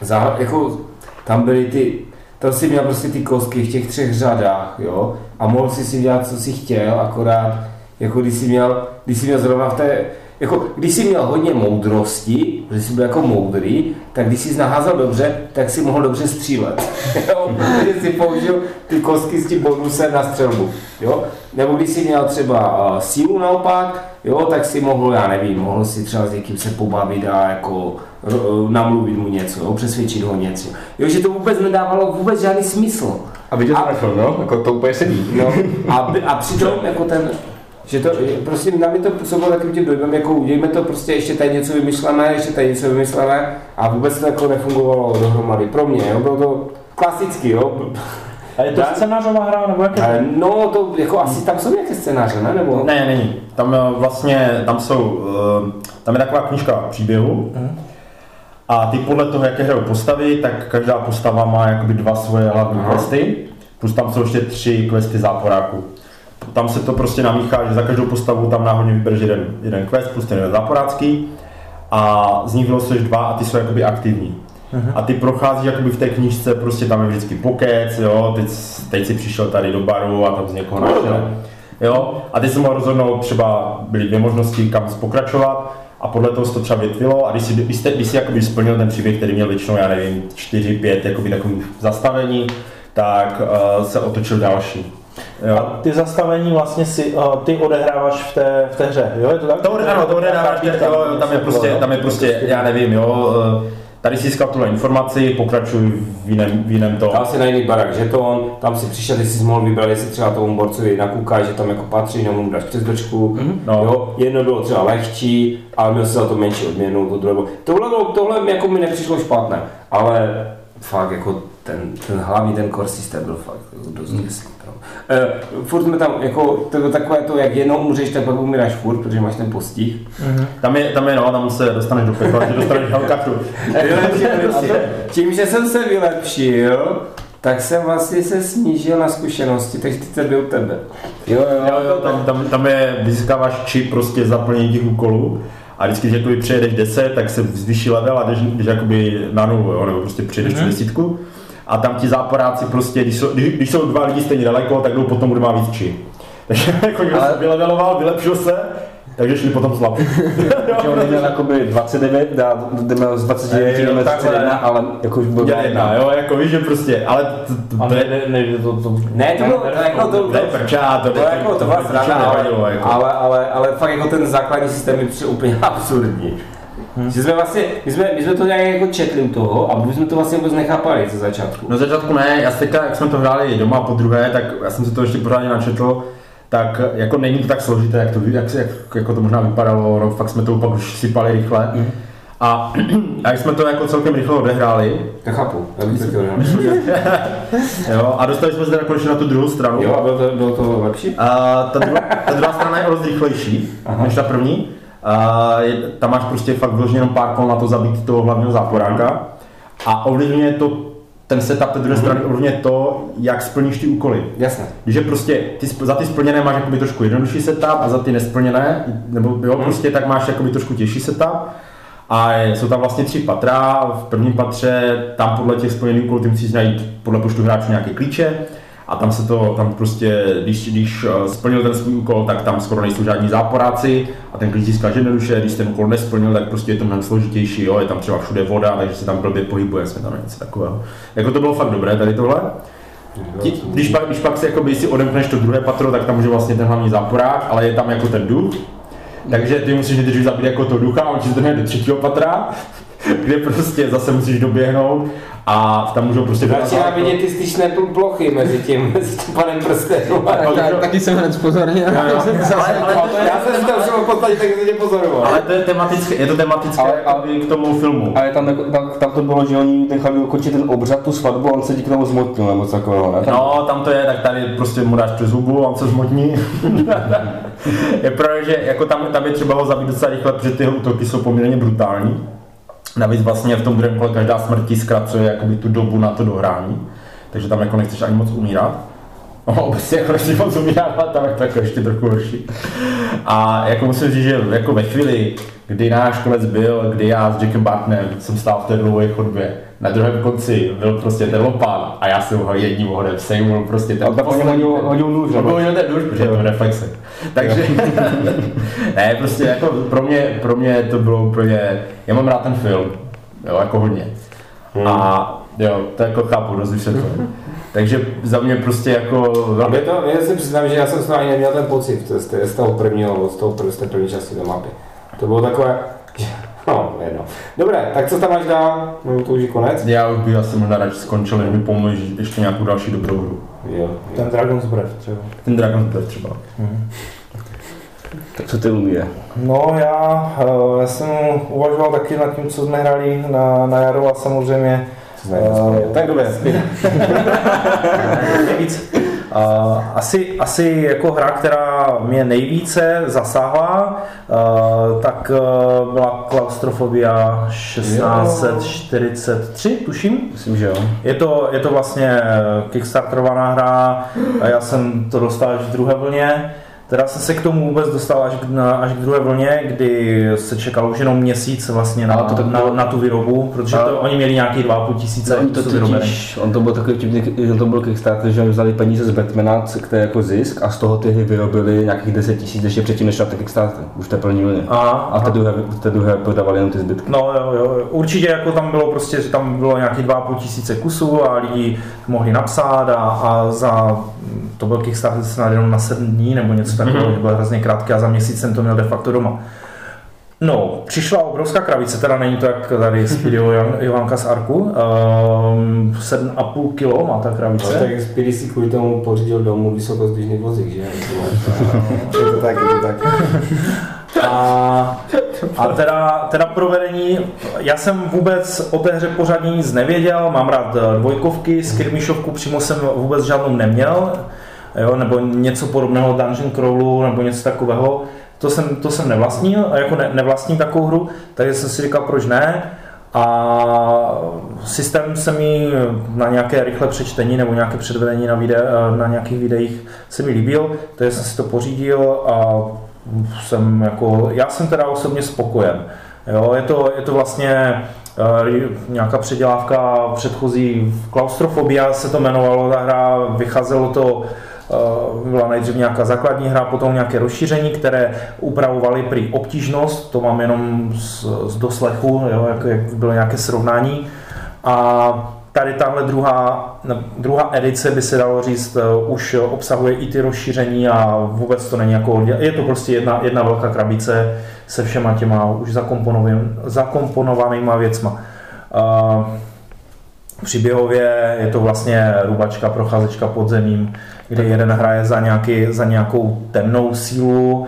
za, jako, tam byly ty, tam si měl prostě ty kostky v těch třech řadách, jo, a mohl si si dělat, co si chtěl, akorát, jako když si měl, když si měl zrovna v té, jako když jsi měl hodně moudrosti, že jsi byl jako moudrý, tak když jsi naházel dobře, tak si mohl dobře střílet. Jo? Protože si použil ty kostky s tím bonusem na střelbu. Jo? Nebo když jsi měl třeba uh, sílu naopak, jo, tak si mohl, já nevím, mohl si třeba s někým se pobavit a jako ro- namluvit mu něco, jo? přesvědčit ho něco. Jo, že to vůbec nedávalo vůbec žádný smysl. a viděl jsem film, no? Jako to úplně sedí. No, a, a přitom jako ten, že to, prostě na mě to působilo takovým tím dojmem, jako udějme to prostě, ještě tady něco vymyšlené, ještě tady něco vymyšlené a vůbec to jako nefungovalo dohromady. Pro mě, jo, bylo to klasicky, jo. A je to scénářová hra, nebo jaké? Ale no, to jako asi tam jsou nějaké scénáře, ne? Nebo? Ne, není. Tam eh, vlastně, tam jsou, eh, tam je taková knížka příběhu. A ty podle toho, jaké hrajou postavy, tak každá postava má jakoby dva svoje hlavní questy, plus tam jsou ještě tři questy záporáků. Tam se to prostě namíchá, že za každou postavu tam náhodně vybereš jeden, jeden quest plus ten jeden záporácký a z nich vylosuješ dva a ty jsou jakoby aktivní. A ty procházíš jakoby v té knížce, prostě tam je vždycky pokec, jo, teď, teď si přišel tady do baru a tam z někoho našel. Jo, a ty jsi mohl rozhodnout, třeba byly dvě možnosti, kam pokračovat a podle toho se to třeba větvilo a když jsi, když jsi, když jsi jakoby splnil ten příběh, který měl většinou, já nevím, 4, 5 jakoby takových zastavení, tak uh, se otočil další. Jo. A ty zastavení vlastně si, uh, ty odehráváš v té, v té hře, jo? Je to tak? To ano, to odehráváš, jo, jo, tam je prostě, tam je prostě, já nevím, jo, eh, tady si získal tuhle informaci, pokračuj v jiném, v jiném to. Dal si na jiný barák žeton, tam si přišel, ty jsi mohl vybrat, jestli třeba tomu borcovi nakouká, že tam jako patří, nebo mu dáš přes dočku. No. Jo, jedno bylo třeba lehčí, ale měl si za to menší odměnu, to druhé bylo. Tohle, bylo, tohle jako mi nepřišlo špatné, ale fakt jako ten, ten hlavní, ten core systém byl fakt jako dost. No. E, furt jsme tam, jako, to bylo takové to, jak jednou umřeš, tak pak umíráš furt, protože máš ten postih. Tam je, tam je, no, tam se dostaneš do pekla, že dostaneš helkatru. Tím, že jsem se vylepšil, tak jsem vlastně se snížil na zkušenosti, takže ty to byl tebe. Jo, jo, Jo, jo, tam, tam, tam je, získáváš čip prostě zaplnění těch úkolů a vždycky, když jakoby přejedeš 10, tak se zvýší level a jdeš, jdeš jakoby na nulu, jo, nebo prostě přijedeš mm-hmm. desítku. A tam ti záporáci prostě, když jsou, když, když jsou dva lidi stejně daleko, tak jdou potom, kdo má víc či. Takže jako někdo se vyleveloval, vylepšil se, takže šli potom slab. Že on měl jakoby 29, dá, jdeme z 29 Jo, jdeme takhle. 31, ale jako už byl Dělá jedna, jo, jako víš, že prostě, ale to, to, to, ne, je, ne, ne, to, to, Ne, to bylo, to, jako, to, to je prčá, to, to, to, jako, to byla sranda, ale, nevadilo, jako. ale, ale, ale, fakt jako ten základní systém mi přišel úplně absurdní. Hmm. Že jsme vlastně, my jsme, my jsme to nějak jako četli u toho a my jsme to vlastně vůbec nechápali ze začátku. No začátku ne, já teďka, jak jsme to hráli doma po druhé, tak já jsem si to ještě pořádně načetl, tak jako není to tak složité, jak to, jak, jak, jako to možná vypadalo, no, fakt jsme to pak už sypali rychle. Mhm. A, a jak jsme to jako celkem rychle odehráli, To chápu, já bych to jo, a dostali jsme se teda konečně na tu druhou stranu. Jo, a bylo to, bylo to lepší? A ta, druhá, ta druhá strana je o dost rychlejší Aha. než ta první. A je, tam máš prostě fakt vyloženě jenom pár kol na to zabít toho hlavního záporáka. A ovlivňuje to, ten setup té druhé strany ovlivňuje to, jak splníš ty úkoly. Jasné. Když je prostě, ty, za ty splněné máš jakoby trošku jednodušší setup a za ty nesplněné, nebo jo, prostě tak máš jakoby trošku těžší setup. A jsou tam vlastně tři patra. V prvním patře, tam podle těch splněných úkolů, ty musíš najít podle počtu hráčů nějaké klíče. A tam se to, tam prostě, když, když eh, splnil ten svůj úkol, tak tam skoro nejsou žádní záporáci a ten klíč získáš jednoduše, když ten úkol nesplnil, tak prostě je to mnohem složitější, jo, je tam třeba všude voda, takže se tam blbě pohybuje, jsme tam něco takového. Jako to bylo fakt dobré tady tohle. Ti, když, pak, když pak si, jakoby, si odemkneš to druhé patro, tak tam už je vlastně ten hlavní záporák, ale je tam jako ten duch. Takže ty musíš nejdřív zabít jako to ducha, on ti zdrhne do třetího patra, kde prostě zase musíš doběhnout a tam můžou prostě Začíná vidět ty styčné pl- plochy mezi tím, mezi tím panem Tak, taky jsem hned zpozornil. ale, ale, to je, Já jsem si to všiml v podstatě, tak tě pozoroval. ale to je tematické, je to tematické Ale- ale, k tomu filmu. Ale tam, jako- tam, tam to bylo, že oni nechali ukončit ten obřad, tu svatbu a on se díky tomu zmotnil nebo takového, ne? No, tam to je, tak tady prostě mu dáš přes zubu a on se zmotní. je pravda, že jako tam, tam je třeba ho zabít docela rychle, protože ty útoky jsou poměrně brutální. Navíc vlastně v tom druhém kole každá smrt ti zkracuje jakoby tu dobu na to dohrání. Takže tam jako nechceš ani moc umírat. No, obecně jako nechceš moc umírat, ale tam je to jako ještě trochu horší. A jako musím říct, že jako ve chvíli, kdy náš konec byl, kdy já s Jackem Bartnem jsem stál v té dlouhé chodbě, na druhém konci byl prostě ten lopán a já jsem ho jedním hodem sejmul prostě ten A tak po něm hodil, hodil nůž, No, hodil ten nůž, protože je to reflexe. Takže, ne, prostě jako pro mě, pro mě to bylo úplně, já mám rád ten film, jo, jako hodně. A jo, to jako chápu, dost vysvětlím. Takže za mě prostě jako velmi... to, já si přiznám, že já jsem s ani neměl ten pocit z, té- z toho prvního, z toho z té první části té mapy. To bylo takové, no, jedno. Dobré, tak co tam máš dál? No, to už je konec? Já už bych asi možná radši skončil, než mi pomůžeš ještě nějakou další dobrou hru. Jo. Ten Dragon's Breath třeba. Ten Dragon's Breath třeba. Tak co ty Lumě? No já, eh, já jsem uvažoval taky nad tím, co jsme hráli na, na jaro a samozřejmě eh, Tak dobré. nejvíc. Asi, asi jako hra, která mě nejvíce zasáhla, uh, tak uh, byla Klaustrofobia 1643, tuším. Myslím, že jo. Je to, je to vlastně kickstarterovaná hra a já jsem to dostal až v druhé vlně. Teda jsem se k tomu vůbec dostal až k, na, až k druhé vlně, kdy se čekalo už jenom měsíc vlastně na, to na, na tu výrobu, protože to, oni měli nějaký 2,5 tisíce On to totiž, on to byl takový vtipný, že to byl Kickstarter, že vzali peníze z Batmana, které jako zisk a z toho ty hry vyrobili nějakých 10 tisíc ještě předtím, než na ten Kickstarter, už té první vlně. A, A té druhé, té druhé prodávali jenom ty zbytky. No jo, jo, určitě jako tam bylo prostě, že tam bylo nějaký 2,5 tisíce kusů a lidi mohli napsat a, a za, to byl Kickstarter snad jenom na 7 dní nebo něco takového, mm-hmm. že byl hrozně krátký a za měsíc jsem to měl de facto doma. No, přišla obrovská kravice, teda není to jak tady z video Jan- Ivanka z Arku, um, 7,5 kilo má ta No, kravice. tak Speedy si kvůli tomu pořídil domů vysokozdvižný vozík, že? Je to tak, je to tak. A A teda, teda provedení, já jsem vůbec o té hře pořádně nic nevěděl, mám rád eh, dvojkovky, skirmishovku přímo jsem vůbec žádnou neměl, jo, nebo něco podobného Dungeon Crawlu, nebo něco takového. To jsem, to jsem nevlastnil, jako ne, nevlastním takovou hru, takže jsem si říkal, proč ne. A systém se mi na nějaké rychlé přečtení nebo nějaké předvedení na, vide, na nějakých videích se mi líbil, takže jsem si to pořídil a jsem jako, já jsem teda osobně spokojen. Jo, je, to, je to vlastně uh, nějaká předělávka předchozí klaustrofobia se to jmenovalo, ta hra, vycházelo to Uh, byla nejdřív nějaká základní hra, potom nějaké rozšíření, které upravovaly prý obtížnost, to mám jenom z, z doslechu, jo, jak, jak bylo nějaké srovnání. A tady tahle druhá, druhá edice by se dalo říct, uh, už obsahuje i ty rozšíření a vůbec to není jako, je to prostě jedna, jedna velká krabice se všema těma už zakomponovanýma věcma. Uh, příběhově je to vlastně rubačka, procházečka podzemím, kdy jeden hraje za, nějaký, za nějakou temnou sílu,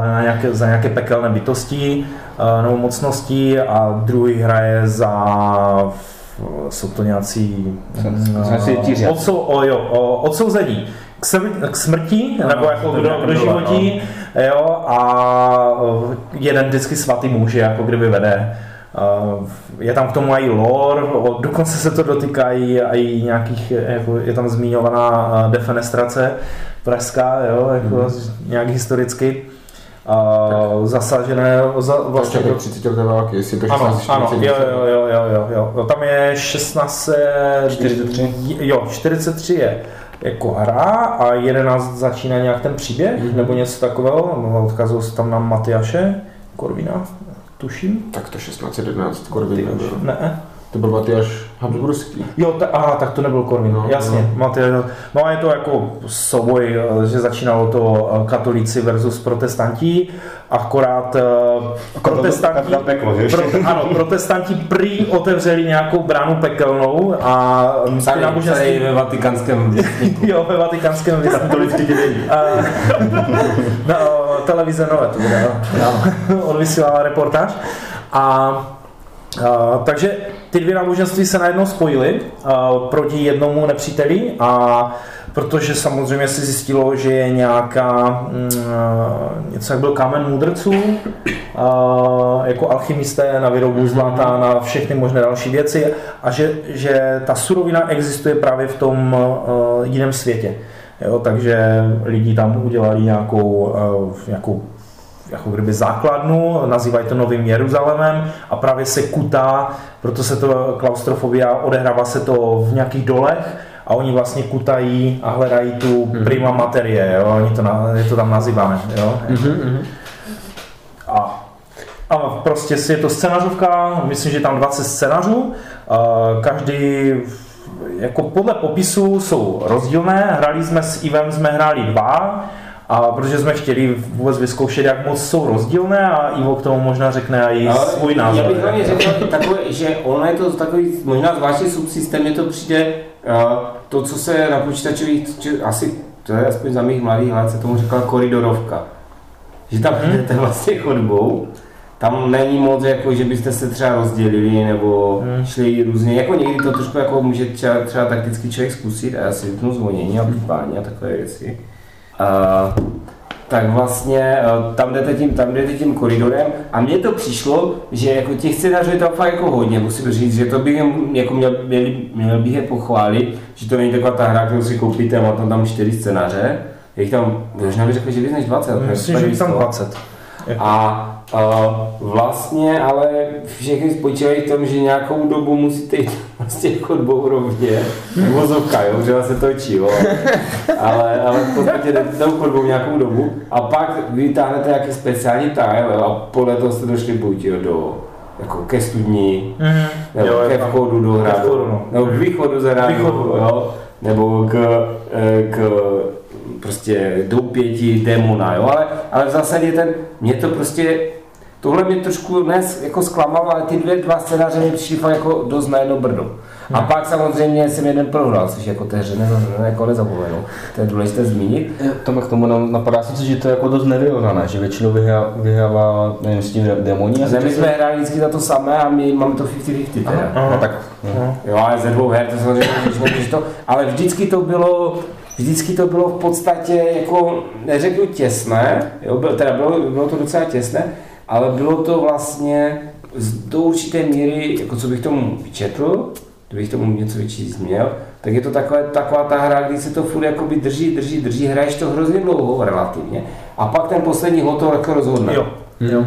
na nějaké, za nějaké pekelné bytosti nebo mocnosti a druhý hraje za jsou to nějací odsou, o, jo, o, odsouzení k, smr- k smrti, no, nebo jako do, do životí, no. jo, a jeden vždycky svatý muž, jako kdyby vede je tam k tomu i lore, dokonce se to dotýká i, i nějakých, jako je tam zmiňovaná defenestrace pražská, jo, jako mm. nějak historicky. Uh, zasažené za, vlastně do 30 leté války, jestli to 16, ano, ano, jo, jo, jo, jo, jo, jo, jo, tam je 16, 43, jo, 43 je jako hra a 11 začíná nějak ten příběh, mm-hmm. nebo něco takového, odkazují se tam na Matyáše Korvina, tuším. Tak to 1611 Korvin Ne. To byl Matyáš Habsburský. Jo, ta, aha, tak to nebyl Korvin, no, jasně. No. Matyáš, no a je to jako souboj, že začínalo to eh, katolíci versus protestanti, akorát uh, protestanti, pro, ano, protestanti prý otevřeli nějakou bránu pekelnou a Psali, náboženství... ve vatikánském Jo, ve vatikánském Katolický dělení. no, televize nové to bude, no. Odvysílala reportáž. A Uh, takže ty dvě náboženství se najednou spojily uh, proti jednomu nepříteli a protože samozřejmě se zjistilo, že je nějaká, uh, něco jak byl kámen mudrců, uh, jako alchymisté na výrobu mhm. zlata, na všechny možné další věci a že, že ta surovina existuje právě v tom uh, jiném světě. Jo, takže lidi tam udělali nějakou, uh, nějakou jako kdyby základnu, nazývají to Novým Jeruzalémem a právě se kutá, proto se to klaustrofobia odehrává se to v nějakých dolech a oni vlastně kutají a hledají tu mm. prima materie, jo? Oni to, na, je to tam nazýváme. Jo? Mm-hmm. A, a prostě je to scénářovka, myslím, že tam 20 scénářů, každý jako podle popisu jsou rozdílné, hrali jsme s Ivem, jsme hráli dva, a protože jsme chtěli vůbec vyzkoušet, jak moc jsou rozdílné a Ivo k tomu možná řekne i Ale svůj názor. Já bych hlavně řekl takové, že ono je to takový možná zvláštní subsystém, je to přijde uh, to, co se na počítačových, asi to je aspoň za mých mladých let, se tomu říkala koridorovka. Že tam hmm. jdete vlastně chodbou, tam není moc, jako, že byste se třeba rozdělili nebo hmm. šli různě, jako někdy to trošku jako může třeba, třeba takticky člověk zkusit a já si vypnu zvonění a pípání a takové věci. Uh, tak vlastně uh, tam jdete, tím, tam jdete tím koridorem a mně to přišlo, že jako těch scénářů je tam fakt jako hodně, musím říct, že to bych jako měl, měl, měl bych je pochválit, že to není taková ta hra, kterou si koupíte a má tam tam čtyři scénáře, je jich tam, možná bych řekl, že víc než 20. Myslím, že jich tam 20. A Uh, vlastně ale všechny spočívají v tom, že nějakou dobu musíte jít vlastně chodbou rovně, vozovka, jo, že se točí, jo. Ale, ale v podstatě jdete tou chodbou nějakou dobu a pak vytáhnete nějaký speciální tile a podle toho jste došli buď jo, do jako ke studni, mm-hmm. nebo jo, ke vchodu do hradu, no. nebo k východu z hradu, jo, nebo k, eh, k prostě doupěti démona, jo, ale, ale v zásadě ten, mě to prostě Tohle mě trošku dnes jako zklamalo, ale ty dvě, dva scénáře mi přišly fakt jako dost na jedno brdo. A pak samozřejmě jsem jeden prohrál, což jako té hře ne, ne, jako nezapomenu. To je důležité zmínit. Tam k tomu napadá sice, že to je jako dost nevyrovnané, že většinou vyhrá- vyhrává, nevím, s tím demoní. Ne, my jsme hráli vždycky za to samé a my máme to 50-50 teda. No, tak Jo, ale ze dvou her, to samozřejmě nemůžeš to, ale vždycky to bylo, vždycky to bylo v podstatě jako, neřeknu těsné, jo, byl, teda bylo, bylo to docela těsné, ale bylo to vlastně z do určité míry, jako co bych tomu vyčetl, kdybych tomu něco vyčíst měl, tak je to takové, taková ta hra, kdy se to furt jakoby drží, drží, drží, hraješ to hrozně dlouho relativně a pak ten poslední hod to jako rozhodne. Jo. Jo. Uh,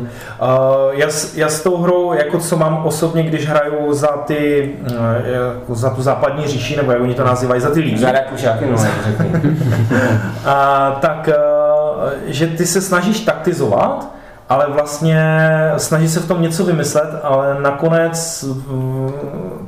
já, s- já s tou hrou, jako co mám osobně, když hraju za ty, uh, jako za tu západní říši, nebo jak oni to nazývají, za ty lígy, Za Rakušáky, no, a, tak, uh, že ty se snažíš taktizovat, ale vlastně snaží se v tom něco vymyslet, ale nakonec mm,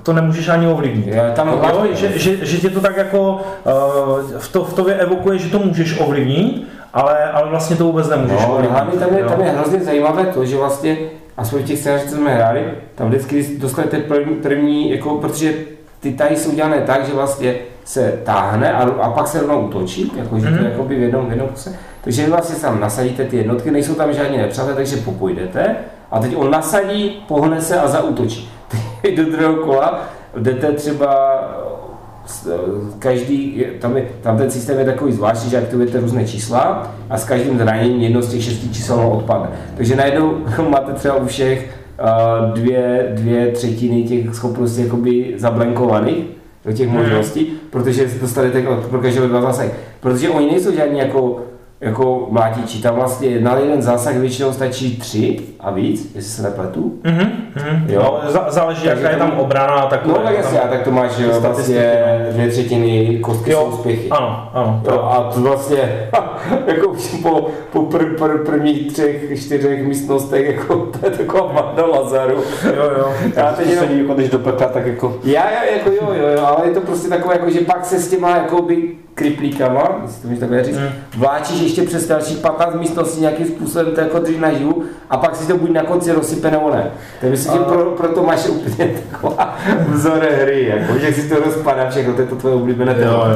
to nemůžeš ani ovlivnit. Já tam Jo, hlavně- že, že, že tě to tak jako uh, v, to, v tobě evokuje, že to můžeš ovlivnit, ale, ale vlastně to vůbec nemůžeš No, ovlivnit. hlavně tam je, tam je hrozně zajímavé to, že vlastně, aspoň v těch scénářích, co jsme hráli, tam vždycky dostanete první, první jako, protože ty tahy jsou udělané tak, že vlastně se táhne a, a pak se rovnou útočí, jako, že to je Mhm. jakoby v jednom, v jednom kuse. Takže vy vlastně tam nasadíte ty jednotky, nejsou tam žádní nepřátelé, takže popůjdete a teď on nasadí, pohne se a zaútočí. Teď do druhého kola jdete třeba každý, tam, je, tam ten systém je takový zvláštní, že aktivujete různé čísla a s každým zraněním jedno z těch šesti čísel odpadne. Takže najednou máte třeba u všech uh, dvě, dvě třetiny těch schopností jakoby zablankovaných do těch možností, protože dostanete jako pro každého dva zásahy. Protože oni nejsou žádní jako jako mlátiči, tam vlastně na jeden zásah většinou stačí tři a víc, jestli se nepletu. Mhm, mhm. Jo. Jo. Zá- záleží, jaká je tam obrana a takové. No tak jasně, a tak to máš jo, vlastně dvě třetiny kostky jsou úspěchy. Ano, ano. To, Jo, a to vlastně, jako po, po pr, pr, prvních třech, čtyřech místnostech, jako to je taková banda Lazaru. jo, jo. Já teď jenom, jako když do pekla, tak jako já, já, jako jo, jo, jo, ale je to prostě takové, jako, že pak se s těma, jakoby, kriplíkama, jestli to můžu takhle říct, Mm. vláčíš ještě přes dalších 15 místností nějakým způsobem to jako drží naživu a pak si to buď na konci rozsype nebo ne. Tak myslím, že pro, proto máš úplně taková vzor hry, jako, že si to rozpadá všechno, to je to tvoje oblíbené téma.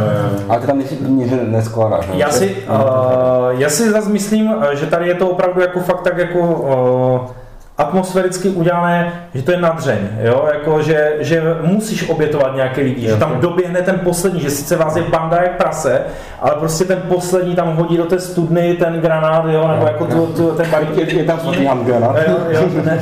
ale ty tam nic nic neskládáš. Já si, uh, já si zase myslím, eh, že tady je to opravdu jako fakt tak jako uh, atmosféricky udělané, že to je nadřeň, jo? Jako, že, že musíš obětovat nějaké lidi, že tam doběhne ten poslední, že sice vás je banda jak prase, ale prostě ten poslední tam hodí do té studny ten granát, jo? nebo jako tu, tu, ten balík je tam furt mám granát. Jo, jo, ne,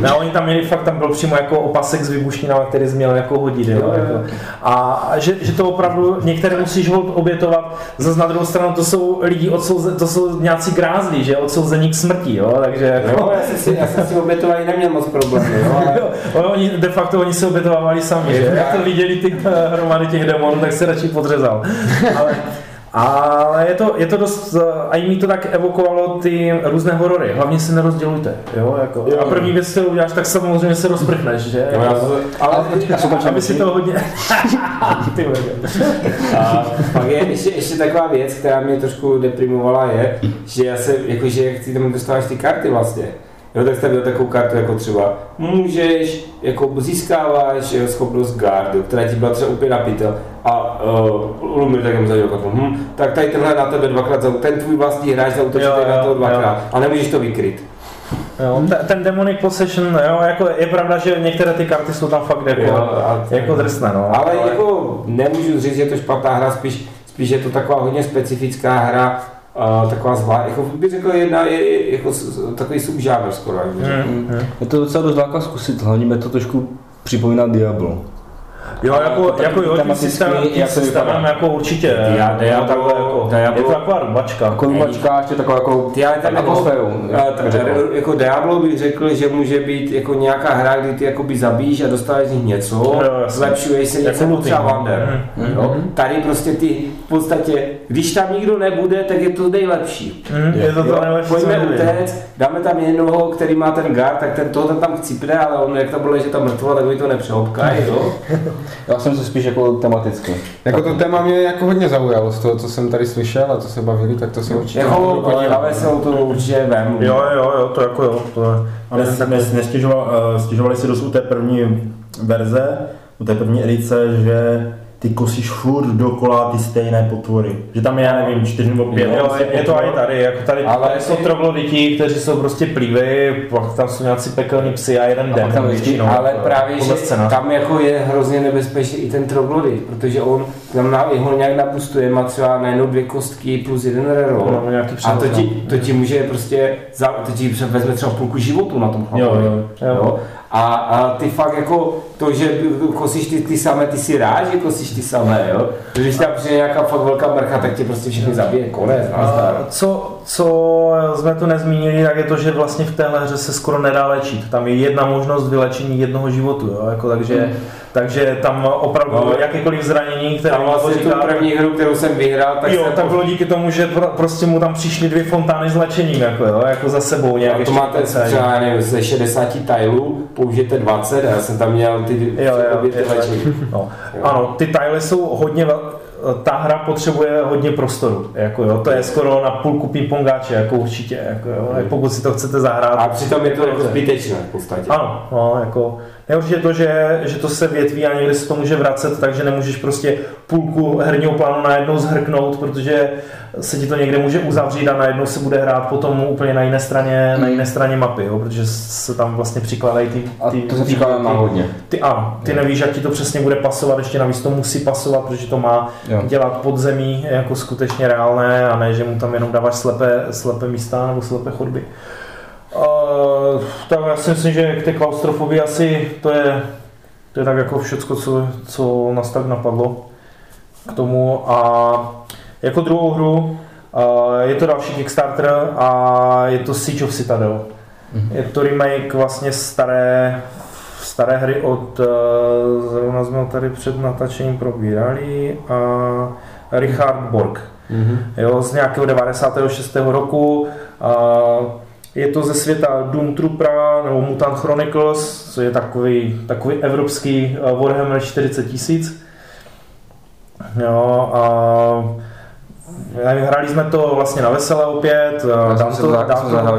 ne, oni tam měli fakt, tam byl přímo jako opasek s vybušninami, který jsi měl jako hodit, jo, jako. A že, že, to opravdu, některé musíš hold obětovat, zase na druhou stranu to jsou lidi, odsouze, to jsou nějací grázlí, že, odsouzení k smrti, jo, takže jako, Jo, já si, já jsem si obětování neměl moc problémů, jo, ale Jo, oni, de facto oni se obětovávali sami, že? Jak to viděli ty eh, hromady těch demonů, tak se radši podřezal. Ale, ale je to, je to dost, eh, a i mi to tak evokovalo ty různé horory. Hlavně se nerozdělujte, jo? Jako, a první věc, kterou uděláš, tak samozřejmě se rozprchneš, že? jo, já jsem, ale Aby si to hodně... ty. A pak je ještě, ještě taková věc, která mě trošku deprimovala, je, že já se, jakože jak ty tam dostáváš ty karty vlastně, Jo, tak jste měl takovou kartu jako třeba můžeš, jako získáváš eh, schopnost guardu, která ti byla třeba úplně napitel a uh, Lumir tak jim zadil kartu, hm, tak tady tenhle na tebe dvakrát, za, ten tvůj vlastní hráč zautočí na toho dvakrát jo. a nemůžeš to vykryt. Jo, ten, ten Demonic Possession, jo, jako je pravda, že některé ty karty jsou tam fakt jako, Jo, jako drsné, no. Ale jako nemůžu říct, že je to špatná hra, spíš, spíš je to taková hodně specifická hra, uh, taková zvláštní, jako bych řekl, jedna je, je jako takový subžánr skoro. Mm, mm. Je to docela dost láká zkusit, hlavně mě to trošku připomíná Diablo. Jo, jako, Jako jako jo, tím systémem, tím systémem jako určitě. Dia- Diablo- no, takhle jako, Diablo- je to taková rubačka. Jako rubačka, ještě taková jako ale tam jako, atmosféru. eh, tak, jako Diablo bych řekl, že může být jako nějaká hra, kdy ty jakoby zabíjíš a dostáváš z nich něco, zlepšuješ se něco Jako jako looting, třeba no. Wander. Mhm. Jo? Tady prostě ty v podstatě, když tam nikdo nebude, tak je to nejlepší. Mm, je to to Jo, nejlepší, pojďme utéct, dáme tam jednoho, který má ten guard, tak ten toho ten tam chcípne, ale on jak to bylo, že tam mrtvo, tak oni to nepřehopkají, jo. Já jsem se spíš jako tematicky. Jako to téma mě jako hodně zaujalo z toho, co jsem tady slyšel a co se bavili, tak to se určitě Jako hlavě se o to určitě vem. Jo, jo, jo, to jako jo, to je. A nes, nes, nestěžovali, uh, stěžovali si dosud té první verze, u té první edice, že ty kosíš furt dokola ty stejné potvory. Že tam je, já nevím, čtyři nebo pět. Jo, prostě je, je to i tady, jako tady, Ale- tady jsou trogloditi, kteří jsou prostě plívy, pak tam jsou nějací pekelní psy a jeden den. pak tam většinou, Ale jako, právě, že scénáře. tam jako je hrozně nebezpečný i ten troglody, protože on tam na, ho nějak nabustuje, má třeba najednou dvě kostky plus jeden reroll. No, nějaký a to ti, to ti může prostě, za, to ti vezme třeba půlku životu na tom Jo, chlapovi. jo. Jo. A, a, ty fakt jako to, že kosíš ty, ty samé, ty si rád, že kosíš ty samé, jo? Když tam přijde nějaká fakt velká mrcha, tak tě prostě všechny zabije, konec. A co, co jsme tu nezmínili, tak je to, že vlastně v téhle hře se skoro nedá léčit. Tam je jedna možnost vylečení jednoho životu, jo? Jako, takže, takže tam opravdu No. jakékoliv zranění, které Tam vlastně tu první hru, kterou jsem vyhrál, tak jo, jsem tak bylo díky tomu, že pro, prostě mu tam přišly dvě fontány s léčením, jako, jo, jako za sebou nějak A to máte třeba nevím, ze 60 tajlů, použijete 20 a já jsem tam měl ty, Jo, jo, ty to léčení. No. Jo. Ano, ty tile jsou hodně, vel- ta hra potřebuje hodně prostoru, jako jo, to je skoro na půlku pingpongáče, jako určitě, jako jo, pokud si to chcete zahrát. A přitom je to jako zbytečné v podstatě. Ano, no, jako nejhorší je to, že, že to se větví a někdy se to může vracet, takže nemůžeš prostě půlku herního plánu najednou zhrknout, protože se ti to někde může uzavřít a najednou se bude hrát potom úplně na jiné straně, na jiné straně mapy, jo, protože se tam vlastně přikládají ty, A ty, to se ty- přikládá na ty- hodně. ty ano, ty nevíš, jak ti to přesně bude pasovat, ještě navíc to musí pasovat, protože to má Jo. dělat podzemí jako skutečně reálné a ne, že mu tam jenom dáváš slepé, slepé místa nebo slepé chodby. Uh, tak já si myslím, že k té klaustrofobii asi to je, to je tak jako všecko, co, co nás tak napadlo k tomu. A jako druhou hru uh, je to další Kickstarter a je to Siege of Citadel. Je to remake vlastně staré, staré hry od, eh, zrovna jsme ho tady před natáčením probírali, a Richard Borg. Mhm. Jo, z nějakého 96. roku. A je to ze světa Doom Troopera nebo Mutant Chronicles, co je takový, takový evropský eh, Warhammer 40 tisíc. Jo, a nevím, hráli jsme to vlastně na veselé opět, Já dám jsem se to, za- dám jsem to zahrál hrál.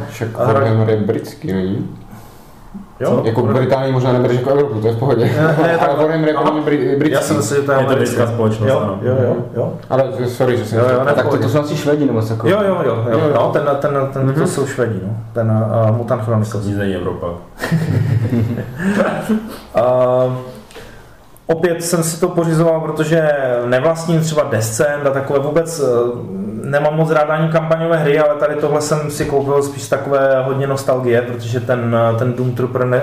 desáč, Však A hra- Warhammer je britský, není? Jo, Jako Británii možná nebereš jako Evropu, to je v pohodě. Ne, ne, tak- Ale Warhammer bri- britský. Já jsem si to Je to britská společnost, jo, ano. jo, jo, jo. Ale sorry, že jsem Jo, jo, ne, Tak to, to jsou asi švedi nebo něco takového. Jo, jo, jo, jo, no, ten, ten, ten, to jsou Švedi, no, ten uh, Mutant Chronicles. Nic není Evropa. Uh, opět jsem si to pořizoval, protože nevlastním třeba Descent a takové vůbec nemám moc rád ani kampaňové hry, ale tady tohle jsem si koupil spíš takové hodně nostalgie, protože ten, uh, ten Doom Trooper ne,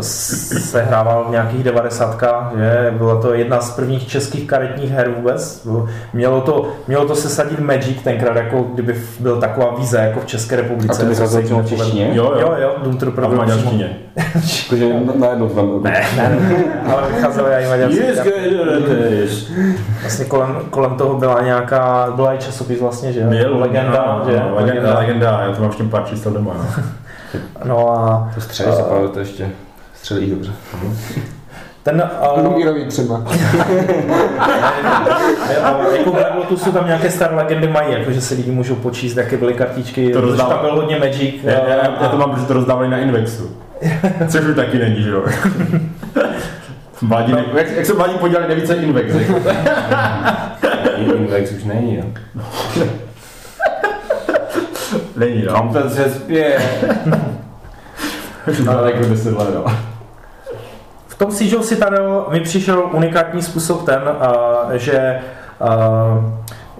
se hrával v nějakých devadesátkách, že byla to jedna z prvních českých karetních her vůbec. Mělo to, mělo to sesadit Magic tenkrát, jako kdyby byl taková víze jako v České republice. A to by se přímo v češtině? Jo, Jo, jo. jo, Doom Trooper A v maďarštině. Jakože na- najednou tam. ne, ne, ne, ale vycházely i maďarské. Yes, Vlastně kolem, kolem toho byla nějaká, byla i časopis vlastně, že jo? Byl, legenda, že? Legenda, legenda, já to mám ještě pár čísel doma. no. No a To se ale to ještě střelí dobře. ten, ale, Lumírový třeba. ale jako v Lotusu tam nějaké staré legendy mají, jako že si lidi můžou počíst, jaké byly kartičky, To rozdává- tam byl hodně Magic. Já, já, já, a- já to mám, protože to rozdávali na Invexu. Což už taky není, že jo? Mladí, No. jak, jak se mladí podělali, nevíce Invex. jako. Invex už není, jo. Není, no. Kam ten se spě? Už to jako 10 let, no. Tom Siege of Citadel mi přišel unikátní způsob ten, uh, že uh,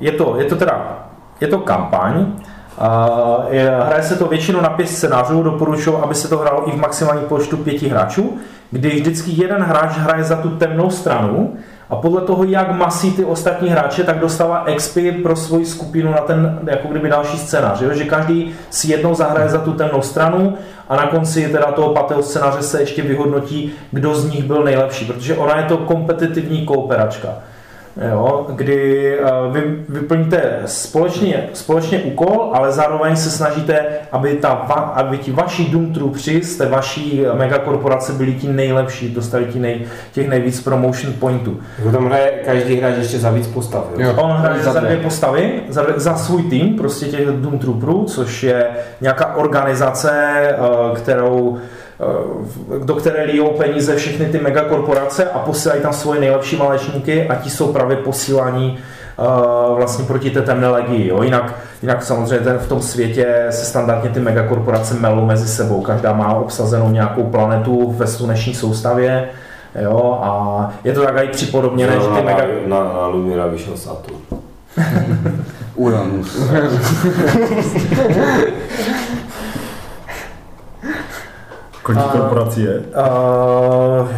je, to, je to teda je to kampaň, uh, je, hraje se to většinou na pět scénářů, doporučuji, aby se to hrálo i v maximálním počtu pěti hráčů, kdy vždycky jeden hráč hraje za tu temnou stranu a podle toho, jak masí ty ostatní hráče, tak dostává XP pro svoji skupinu na ten jako kdyby další scénář. Že každý si jednou zahraje za tu temnou stranu a na konci teda toho pátého scénáře se ještě vyhodnotí, kdo z nich byl nejlepší, protože ona je to kompetitivní kooperačka. Jo, kdy eh, vy vyplníte společně, společně úkol, ale zároveň se snažíte, aby, ta, va- aby ti vaši Doom Troopři z té vaší megakorporace byli ti nejlepší, dostali ti nej, těch nejvíc promotion pointů. Tam hraje každý hráč ještě za víc postav, jo. Jo. On hraje Za za dvě. postavy, za, dvě- za svůj tým, prostě těch Doom Trooperů, což je nějaká organizace, eh, kterou do které lijou peníze všechny ty megakorporace a posílají tam svoje nejlepší malečníky a ti jsou právě posílání eh, vlastně proti té temné legii. Jo? Jinak, jinak samozřejmě ten, v tom světě se standardně ty megakorporace melou mezi sebou. Každá má obsazenou nějakou planetu ve sluneční soustavě. Jo, a je to tak i připodobněné, že ty mega... na, na Lumira vyšel Saturn. Uranus. Kolik A- korporací je? Uh.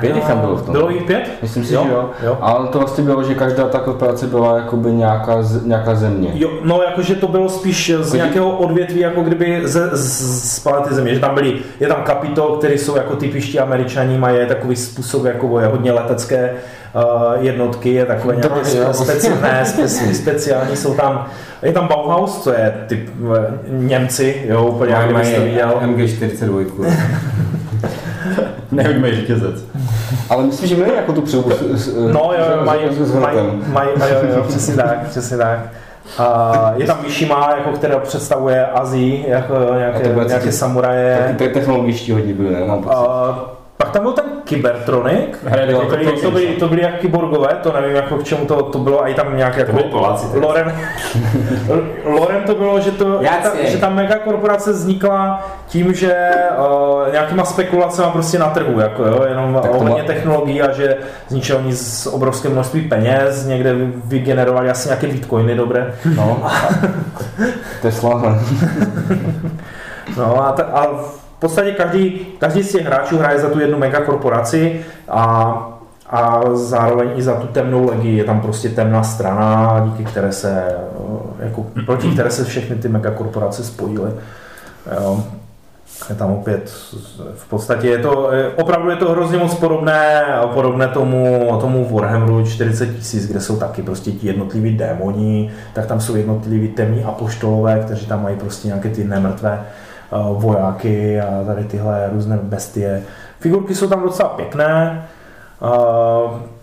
Pět jich tam bylo v tom. Bylo jich pět? Myslím si, Jo, že jo. jo. Ale to vlastně bylo, že každá ta korporace byla jakoby nějaká, z- nějaká země. Jo, no jakože to bylo spíš z Kdy- nějakého odvětví, jako kdyby ze, z, z planety Země, že tam byli, je tam kapitol, který jsou jako typiští američani, mají takový způsob jako boje, hodně letecké uh, jednotky, je takové nějaké Drony, jo. spe, speci, ne, speci, speciální, jsou tam, je tam Bauhaus, to je typ eh, Němci, jo, úplně jak Mají kdybyste viděl. MG42. Nevíme, řetězec. Ale myslím, že měli jako tu přilbu s, s, No jo, mají, mají, mají, jo, jo, přesně tak, přesně tak. A je tam Mishima, jako která představuje Azii, jako nějaké, nějaké samuraje. Taky te- technologičtí hodně byli, ne? Mám pocit. A pak tam byl ten Kybertronic, Hraje to jako byli, to, to byli jak kyborgové, to nevím jako k čemu to, to bylo, a i tam nějak jako... byli Poláci. Loren, Loren to bylo, že, to, že, ta, že ta megakorporace vznikla tím, že uh, nějakýma spekulacemi prostě na trhu, jako jo, jenom to ohledně má- technologií a že z ničeho nic obrovské množství peněz, někde vy- vygenerovali asi nějaké bitcoiny dobré. No. Tesla? No a, ta, a v podstatě každý, každý z těch hráčů hraje za tu jednu megakorporaci a, a zároveň i za tu temnou legii. Je tam prostě temná strana, díky které se, jako, proti které se všechny ty megakorporace spojily. Je tam opět, v podstatě je to, opravdu je to hrozně moc podobné, podobné tomu, tomu Warhammeru 40 tisíc, kde jsou taky prostě ti jednotliví démoni, tak tam jsou jednotliví temní apoštolové, kteří tam mají prostě nějaké ty nemrtvé eh, vojáky a tady tyhle různé bestie. Figurky jsou tam docela pěkné. eh,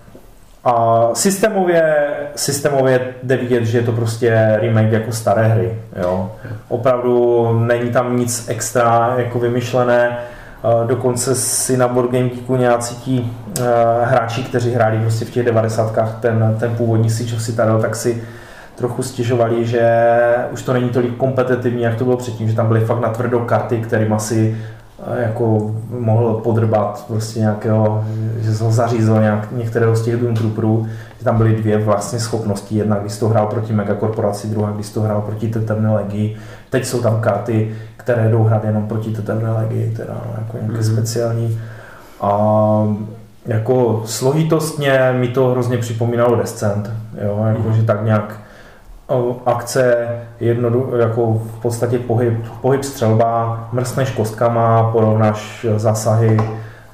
A systémově, systémově jde vidět, že je to prostě remake jako staré hry. Jo. Opravdu není tam nic extra jako vymyšlené. Eh, Dokonce si na Board Game Geeku nějací ti eh, hráči, kteří hráli prostě v těch 90. ten, ten původní Siege of Citadel, tak si trochu stěžovali, že už to není tolik kompetitivní, jak to bylo předtím, že tam byly fakt na tvrdou karty, kterým asi eh, jako mohl podrbat prostě nějakého, že se ho zařízl nějak, některého z těch Doom Trooperů, že tam byly dvě vlastně schopnosti, jedna když to hrál proti megakorporaci, druhá když to hrál proti té temné legii. Teď jsou tam karty, které jdou hrát jenom proti té temné legii, teda no, jako nějaké mm-hmm. speciální. A jako složitostně mi to hrozně připomínalo Descent, jo, jako, mm-hmm. že tak nějak akce, jednodu, jako v podstatě pohyb, pohyb střelba, mrskneš kostkama, porovnáš zásahy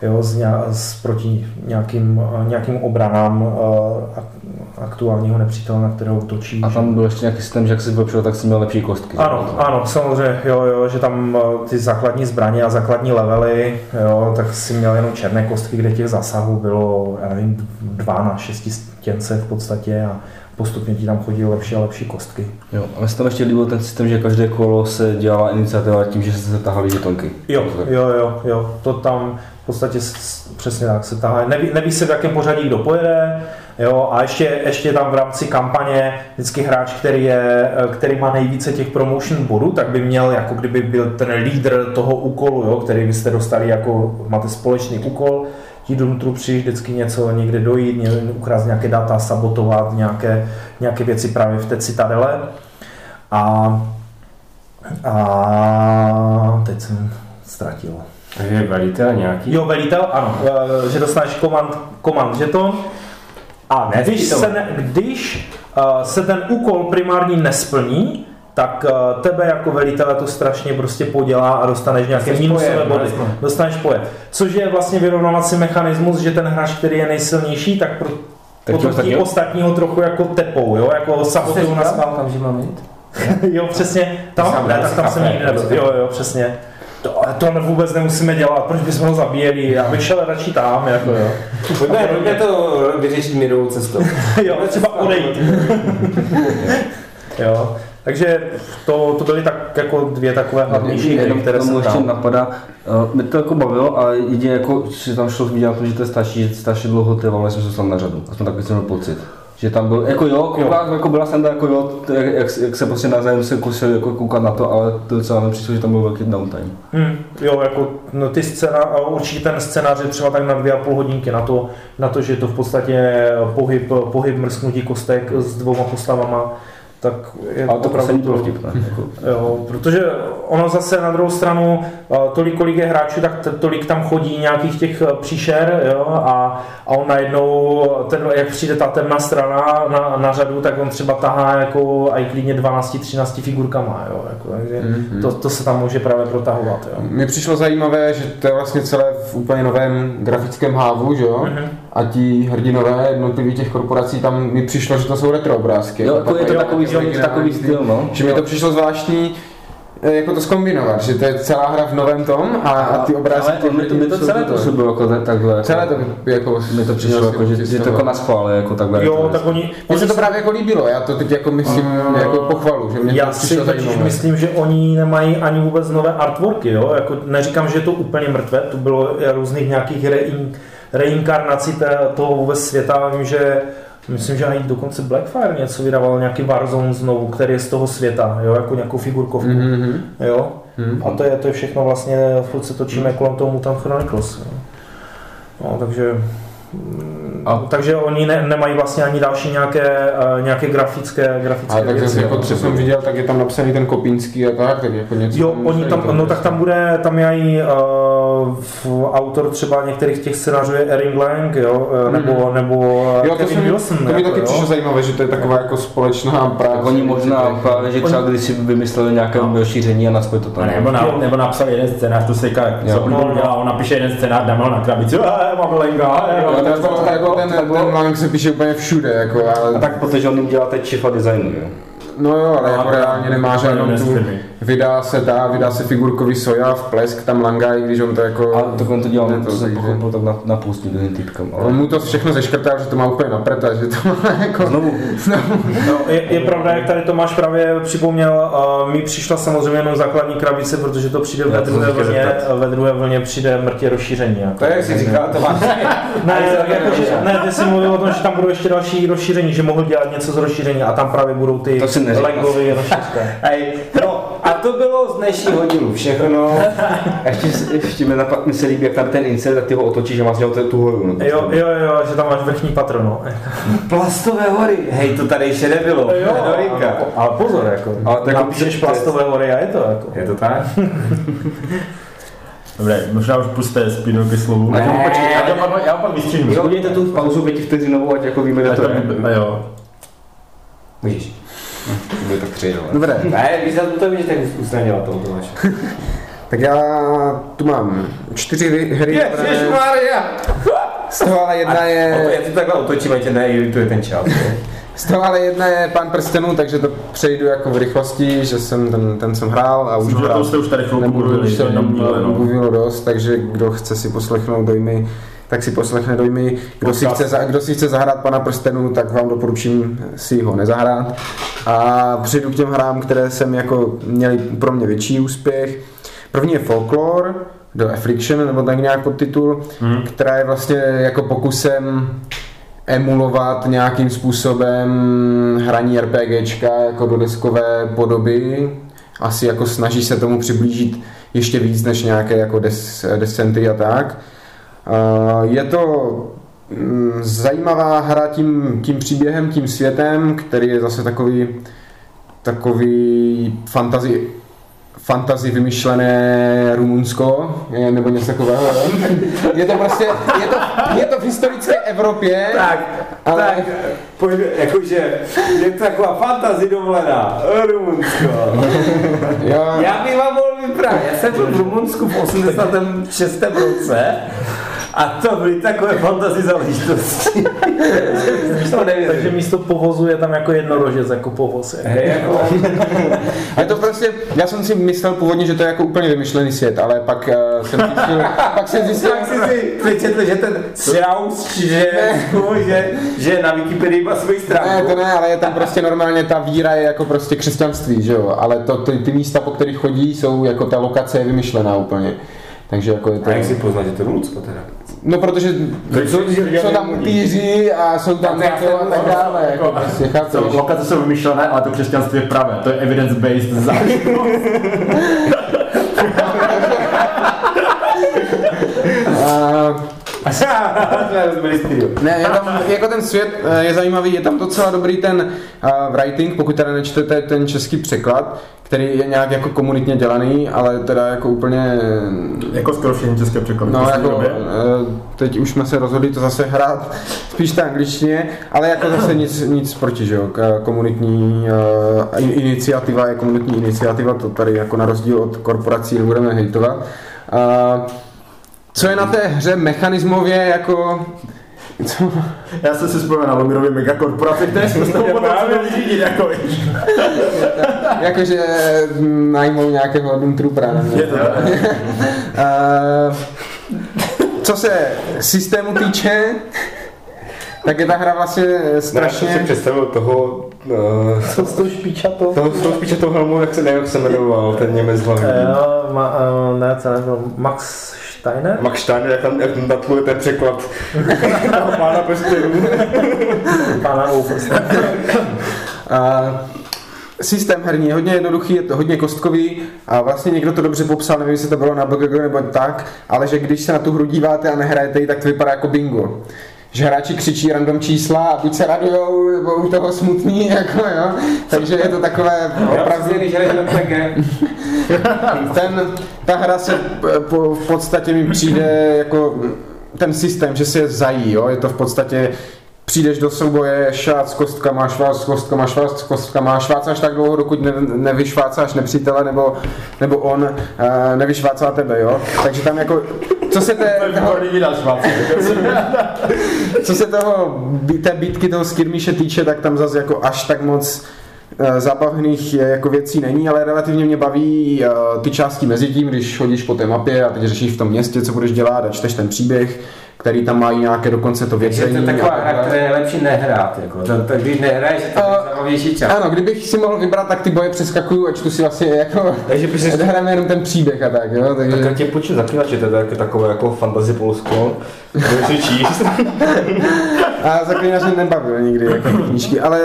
jo, z, ně, z proti nějakým, nějakým obranám eh, ak- aktuálního nepřítele, na kterého útočí. A tam byl ještě nějaký systém, že jak jsi vylepšil, tak si měl lepší kostky. že? Ano, ano, samozřejmě, jo, jo, že tam eh, ty základní zbraně a základní levely, jo, tak si měl jenom černé kostky, kde těch zásahů bylo, já nevím, dva na šesti stěnce v podstatě a postupně ti tam chodí lepší a lepší kostky. Jo, a mně se tam ještě líbil ten systém, že každé kolo se dělala iniciativa tím, že se tahaly žetonky. Jo, jo, jo, jo, to tam v podstatě přesně tak se tahá. Neví, neví se, v jakém pořadí kdo pojede, jo, a ještě, ještě tam v rámci kampaně vždycky hráč, který, je, eh, který má nejvíce těch promotion bodů, tak by měl, jako kdyby byl ten lídr toho úkolu, jo, který byste dostali jako, máte společný úkol, ti Doomtroopři vždycky něco někde dojít, ukrást nějaké data, sabotovat nějaké, nějaké věci právě v té citadele. A, a teď jsem ztratil. Takže velitel nějaký? Jo, velitel, ano, eh, že dostaneš command, command žeton a Ne, když to. se, ne, když eh, se ten úkol primární nesplní, tak eh, tebe jako velitele to strašně prostě podělá a dostaneš nějaké minusové body. Dostaneš pojet. Což je vlastně vyrovnávací mechanismus, že ten hráč, který je nejsilnější, tak pro, Tak potom ostatní- ostatního trochu jako tepou, jo, jako sabotují na schvál. tam, že mám jít? Jo, přesně, tam, ne, tak tam jsem nikdy nebyl. Jo, jo, přesně. To, to vůbec nemusíme dělat, proč bychom ho zabíjeli, já bych šel radši tam, jako jo. Pojďme, pojďme to vyřešit mírovou cestou. jo, třeba odejít. jo, Takže to, to byly tak jako dvě takové hlavnější hry, které jsem ještě napadá, uh, mě to jako bavilo, ale jedině jako, že tam šlo vidět na to, že to je starší, že strašně dlouho trvalo, než jsem se dostal na řadu. Aspoň takový jsem měl pocit. Že tam byl, jako jo, kouká, jako byla sranda, jako jo, jak, jak, jak, se prostě navzájem se kusili jako koukat na to, ale to docela mi přišlo, že tam byl velký downtime. Hmm, jo, jako no, ty scéna, a určitě ten scénář je třeba tak na dvě a půl hodinky na to, na to, že je to v podstatě pohyb, pohyb mrsknutí kostek s dvouma postavama, tak je Ale to opravdu bylo vtipné. Jako. Jo, protože ono zase na druhou stranu, eh, tolik, kolik je hráčů, tak tolik tam chodí nějakých těch eh, příšer, jo, a, a on najednou, ten, jak přijde ta temná strana na, na řadu, tak on třeba tahá jako i klidně 12-13 figurkama, jo, jako, takže Mhm. to, to se tam může právě protahovat, jo. Mně přišlo zajímavé, že to je vlastně celé v úplně novém grafickém hávu, že jo? Mhm. A ti hrdinové jednotlivých těch korporací, tam mi přišlo, že to jsou retro obrázky. Jo, jako je to jo, takový, jo, takový, takový styl, no. Že mi to přišlo zvláštní, eh, jako to zkombinovat, že to je celá hra v novém tom a, a ty obrázky ale mi to, mi to jsou celé to- působilo jako ta- takhle. Celé to jako... mi to přišlo jako, že, že to jako na schvál, jako takhle. Jo, tak oni, Mně se to právě jako líbilo, já to teď jako myslím A- jako pochvalu, že mě já to si přišlo totiž zajímavé. myslím, že oni nemají ani vůbec nové artworky, jo? Jako, neříkám, že je to úplně mrtvé, to bylo různých nějakých rein, reinkarnací té, toho vůbec světa, vím, že Myslím, že i dokonce Blackfire něco vydával, nějaký Warzone znovu, který je z toho světa, jo, jako nějakou figurkovku, Mhm. jo. Mhm. A to je, to je všechno vlastně, furt se točíme kolem toho Mutant Chronicles. Jo. No, takže A- takže oni ne, nemají vlastně ani další nějaké, eh, nějaké grafické, grafické Ale tak věci. jako co jsem viděl, tak je tam napsaný ten Kopínský a tak, tak jako něco Jo, tam oni tam, no tak tam bude, tam je i uh, v autor třeba některých těch scénářů je Erin Lang, jo, eh, nebo, nebo Mhm. Jo, to, Kevin jsem, Wilson. to mi jako, taky jo. přišlo zajímavé, že to je taková jako společná práce. Tak oni možná právě, že třeba Oni- když si vymysleli nějaké No. rozšíření a naspojit to tam. Nebo, na, nebo napsal jeden scénář, to se říká, jak Jo. za blbou No. dělá, on napíše jeden scénář, dá ho na krabici, a mám lenga, Jo, to, to, to, jako ten, ten Lang se píše úplně všude, jako, ale, A tak protože on jim dělá teď šifa designu, jo. No jo, ale No, jako reálně nemá žádnou tu, vydá se ta, vydá se figurkový soja v plesk, tam Langa, i když on to jako... A tak on to dělal, Ne, to, to to jsem pochopil tak na, na půstní druhým typkem. On Ale... mu to všechno zeškrtal, že to má úplně napreta, že to má jako... Znovu, No, je, je pravda, jak tady Tomáš právě připomněl, uh, mi přišla samozřejmě jenom základní krabice, protože to přijde ve to druhé vlně, ve druhé vlně přijde mrtě rozšíření. Jako. To je, jak jsi říkal, to máš. Ne, jako, že, ne, ty jsi mluvil o tom, že tam budou ještě další rozšíření, že mohl dělat něco z rozšíření a tam právě budou ty To si neříkal. Hej, no, a to bylo z dnešního dílu všechno. ještě, ještě mi, napad, mi se líbí, jak tam ten insert, tak ty ho otočíš a máš dělat tu horu. No, Jo, jo, jo, že tam máš vrchní patro, no. Plastové hory, hej, to tady ještě nebylo. Jo, Novinka. ale, ale pozor, jako, Ale tak jako napíšeš to- plastové hory a je to jako. Je to tak? Dobré, možná už puste Spino ke slovu. Ne. Já to počkej, já to pak, já to pak vystřihnu. Jo, udělejte tu pauzu pětivteřinovou, ať jako víme, kde to to je. Jo. Můžeš. Bude tak přejdu. Dobré, Ne, víš, za to víš, tak usnadnila to, Tomáš. tak já tu mám čtyři hry, které... Ježišmarja! Z toho ale jedna je... Já to takhle otočím, ať tě neirituje ten čas. Z toho ale jedna je Pán prstenů, takže to přejdu jako v rychlosti, že jsem ten, ten jsem hrál a už hrál. to jste už tady chvilku Nebudu, mluvili, už že to mluvilo dost, takže kdo chce si poslechnout dojmy, tak si poslechne dojmy. Kdo si, chce, za- kdo si chce zahrát Pana prstenů, tak vám doporučím si ho nezahrát. A přejdu k těm hrám, které jsem jako měli pro mě větší úspěch. První je Folklore, do Affliction, nebo tak nějak podtitul, Hmm. která je vlastně jako pokusem emulovat nějakým způsobem hraní RPGčka jako do deskové podoby. Asi jako snaží se tomu přiblížit ještě víc než nějaké jako des, descenty a tak. A Je to mm, zajímavá hra tím, tím příběhem, tím světem, který je zase takový takový fantasy fantasy vymyšlené Rumunsko, eh, nebo něco takového. Je to prostě, je to, je to v historické Evropě, Tak, Ale- tak, pojď, jakože, je to taková fantazi dovolená, Rumunsko. jo, Já bych vám mohl vyprávět, já jsem byl v Rumunsku v 86. roce A to byly takové fantasy záležitosti. to. Takže místo povozu je tam jako jednorožec, jako povoz. Jako. Hej, jako, A to prostě, já jsem si myslel původně, že to je jako úplně vymyšlený svět, ale pak uh, jsem zjistil, pak jsem zjistil, jak jsi si přečetl, že ten Strauss, že, že, že na Wikipedii má svoji stránku. Ne, to ne, ale je tam prostě normálně ta víra je jako prostě křesťanství, že jo, ale to, ty, ty místa, po kterých chodí, jsou jako ta lokace je vymyšlená úplně. Takže jako je to... A jak si poznat, že to je Lucko teda? No protože jsou, jsou tam upíři a jsou tam jako a tak dále, jako prostě, chápeš? Co, lokace jsou vymyšlené, ale to křesťanství je pravé. To je evidence-based záležitost. Ne, je tam, jako ten svět eh, je zajímavý, je tam docela dobrý ten uh, writing, pokud teda nečtete ten český překlad, který je nějak jako komunitně dělaný, ale teda jako úplně, jako skoro všechny české překlady. no jako, době. eh, teď už jsme se rozhodli to zase hrát spíš ta angličtině, ale jako zase nic, nic proti, že jo, komunitní uh, iniciativa je komunitní iniciativa, to tady jako na rozdíl od korporací nebudeme hejtovat. Uh, co je na té hře mechanismově jako, co, Já jsem si vzpomněl na Lomirově megakorporace, které jsme s tou potom řídit, jako víš. Jakože najmou nějakého Doomtroopera. na mě. Je to tak. Eh, Co se systému týče, tak je ta hra vlastně Já jsem si strašně... představil toho, uh, Co s tou špičatou? toho, toho spíše toho helmu, jak se nevím, jak se jmenoval, ten Němec hlavní. Jo, ma, uh, ne, co nebyl, Max Steiner? Max Steiner, jak tam, jak tam datluje ten překlad toho pána prstenů. Pána. A systém herní je hodně jednoduchý, je to hodně kostkový a vlastně někdo to dobře popsal, nevím, jestli to bylo na BGG nebo tak, ale že když se na tu hru díváte a nehrajete ji, tak to vypadá jako bingo. Že hráči křičí random čísla a buď se radujou, nebo u toho smutní, jako jo. Takže je to takové opravdu... Ten, ta hra se p- po, v podstatě mi přijde jako ten systém, že se zají, jo? je to v podstatě přijdeš do souboje, švác s kostkama, švác s kostkama, švác s kostkama, švácáš tak dlouho, dokud ne, nevyšvácáš nepřítele, nebo, nebo on uh, nevyšvácá tebe, jo. Takže tam jako, co se, té, toho, co se toho, té bitky toho skirmiše týče, tak tam zase jako až tak moc eh, zábavných je, jako věcí není, ale relativně mě baví eh, ty části mezi tím, když chodíš po té mapě a teď řešíš v tom městě, co budeš dělat a čteš ten příběh, který tam mají nějaké dokonce to takže věcení. to je taková a hra, takhle. která je lepší nehrát. Jako. To, to, když nehraješ, je to A- zabavější čas. Ano, kdybych si mohl vybrat, tak ty boje přeskakuju a čtu si vlastně jako, Takže si hrajeme jenom ten příběh a tak, jo, takže... tak já tě počít zaklínače, to je taky takové jako fantasy Polsko. Budeš si číst. A zaklínaře nebavil nikdy jako knížky, ale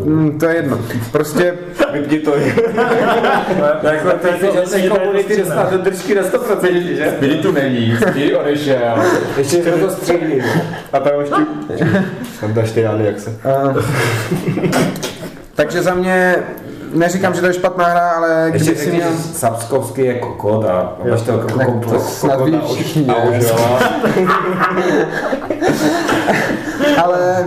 uh, mm, to je jedno. Prostě Vypni to. Takhle to je, že se komunity dostat do držky na 100%, že? Spiritu není, Spirit odešel. Ještě jsme to střílili. A tam ještě... Tam dáš ty rány, jak se... Uh, takže za mě, neříkám, že to je špatná hra, ale Ještě si měl... že Sapskovský je kokot a máš to jako Tak kokot. to snad ví všichni, ale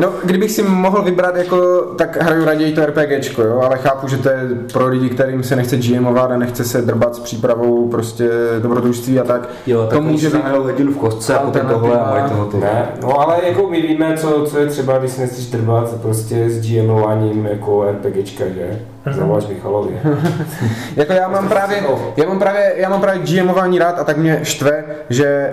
No, kdybych si mohl vybrat, jako, tak hraju raději to RPGčko, jo, ale chápu, že to je pro lidi, kterým se nechce GMovat a nechce se drbat s přípravou prostě dobrodružství a tak. Jo, tak to může být hodinu v kostce a potom tohle a mají toho to. Ne, no ale jako my víme, co, co je třeba, když si nechceš drbat prostě s GMováním jako RPGčka, že? Zavoláš Michalovi. Jako já mám právě, já mám právě, já mám právě GMování rád a tak mě štve, že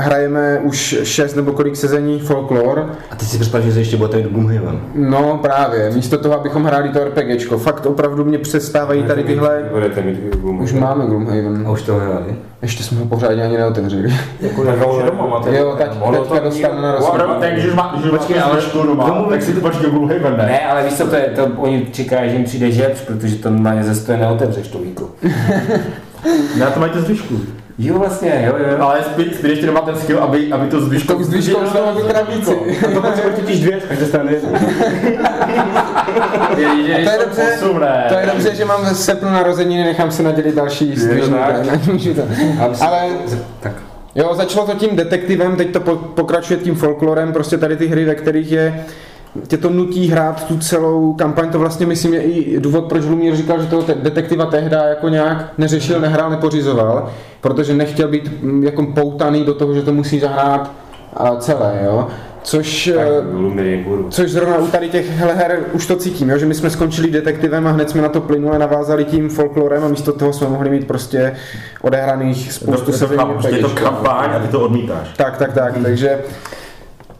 hrajeme už šest nebo kolik sezení folklore. A ty si představ, že se ještě budete jít Gloomhaven. No právě, místo toho, abychom hráli to RPGčko. Fakt opravdu mě přestávají tady tyhle... Budete mít Gloomhaven. Už máme Gloomhaven. A už to hráli. Ještě jsme ho pořádně ani neotevřeli. Jako na doma máte. Jo, tak teďka dostanu na rozhovor. Tak když už má, už máš knížku doma, tak si to počkej Gloomhaven, ne? Ne, ale víš co, to je, to oni čekají, že jim přijde žebř, protože to na ně ze stoje neotevřeš to víko. Na to mají to zvyšku. Jo, vlastně, jo, jo. Ale Spirit ještě nemá ten skill, aby, aby to zvyšku... To zvyškou znovu do krabici. To potřebuje totiž dvě, takže stane jedno. A to je dobře, Posuvné. to je dobře, že mám sepnu narozeniny, nechám se nadělit další to. Ale Tak. jo, začalo to tím detektivem, teď to po- pokračuje tím folklorem, prostě tady ty hry, ve kterých je tě to nutí hrát tu celou kampaň, to vlastně myslím je i důvod, proč Lumír říkal, že toho te- detektiva tehdy jako nějak neřešil, nehrál, nepořizoval, protože nechtěl být mm, jako poutaný do toho, že to musí zahrát celé, jo. Což, Tak, eh. Což zrovna u tady těch her už to cítím, jo? že my jsme skončili detektivem a hned jsme na to plynule navázali tím folklorem a místo toho jsme mohli mít prostě odehraných spoustu To se je to kampaň a ty to odmítáš. Tak, tak, tak, takže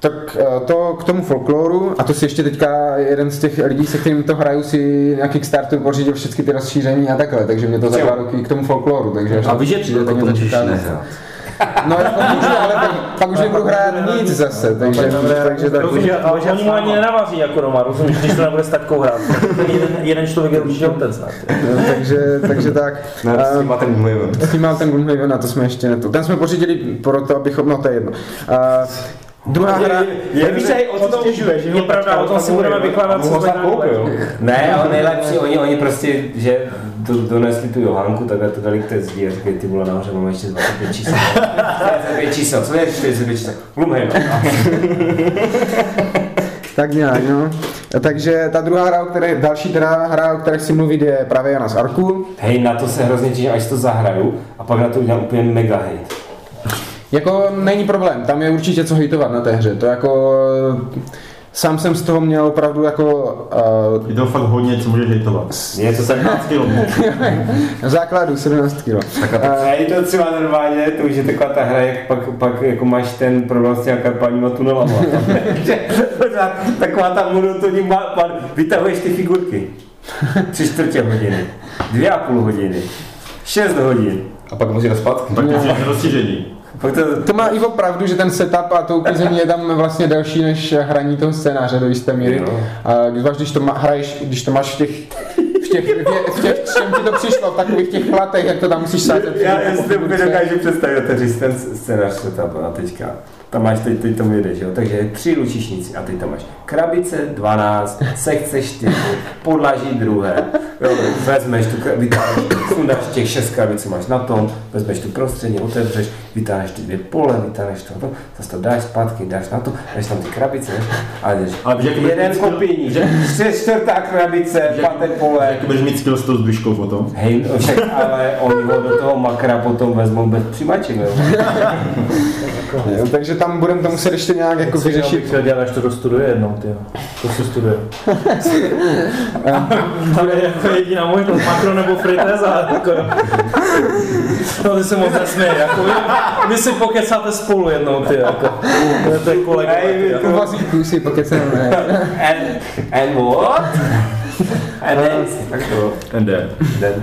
tak eh, to k tomu folkloru, a to si ještě teďka jeden z těch lidí, se kterým to hraju, si na Kickstarteru pořídil všechny ty rozšíření a takhle, takže mě to za dva roky k tomu folkloru, takže až A na víš, že přijde, tak to mě. No jako můžu, ale pak, pak už nebudu hrát nic zase, takže, takže tak. Rozumíš, ale oni mu ani nenavazí jako doma, rozumíš, když to nebude s taťkou hrát. Ten jeden, jeden člověk je určitě otec snad. No, takže, takže tak. Ne, s A- tím má ten Gloomhaven. S tím mám ten Gloomhaven a to jsme ještě neto. Ten jsme pořídili proto, abychom, no to je jedno. Druhá hra, Je, víš, o co stěžuje, že Je pravda, o tom si budeme vykládat, co jsme koupil. Ne, ale nejlepší, oni, oni prostě, že do, donesli tu Johanku, takhle to dali k té zdi a říkají, ty vole, nahoře máme ještě 25 čísel. 45 čísel, co je 45 čísel? Gloomhaven. tak nějak, no. Takže ta druhá hra, o které, další teda hra, o které chci mluvit, je právě Jana z Arku. Hej, na to se hrozně těším, až to zahraju a pak na to udělám úplně mega hate. Jako není problém, tam je určitě co hejtovat na té hře. To jako... Sám jsem z toho měl opravdu jako uh, to fakt hodně, co můžeš hejtovat. Je to tak 15 kg. základu 17 kg. A je to třeba normálně, to už je taková ta hra, jak pak, pak jako máš ten problém s tunelama. Že pořád taková ta monotonní, vytahuješ ty figurky. Tři čtvrtě hodiny, dvě a půl hodiny, šest hodin. A pak musí zpátky. Pak to je rozšíření. To, To má Ivo pravdu, že ten setup a to uklizení je tam vlastně delší než hraní toho scénáře do jisté míry. A zvlášť, když to má, hraješ, když to máš v těch, v těch, v těch, v těch čem ti to přišlo, v takových těch platech, jak to tam musíš sázet. já, já si to úplně dokážu představit, otevřít ten scénář setup a teďka. Tam máš, teď, teď tomu jedeš, jo? takže tři lučišníci a teď tam máš krabice 12, sekce 4, podlaží druhé, jo, vezmeš tu, kra- vytáhneš, sundáš těch šest krabic, co máš na tom, vezmeš tu prostřední, otevřeš, vytáhneš ty dvě pole, vytáhneš to, to, zase to dáš zpátky, dáš na to, dáš tam ty krabice a jdeš. Ale víš, jaký jeden kopíní, čtyř- čtvrtá krabice, páté pole, Jak budeš mít skill s tou zdvižkou potom? Hej, no však, ale oni ho do toho makra potom vezmou bez přimaček, jo. Jo, takže tam budeme to muset ještě nějak jako Jako bych vyřešit. chtěl dělat, až to dostuduje jednou, ty. To si studuje. to je jako jediná možnost, makro nebo friteza, jako. No, ty se moc nesměje, jako vy, vy si pokecáte spolu jednou, ty, jako. To je- To kolega, vy jako. Vazíku si pokeceme. And, and what? And then, tak to. ND. Then.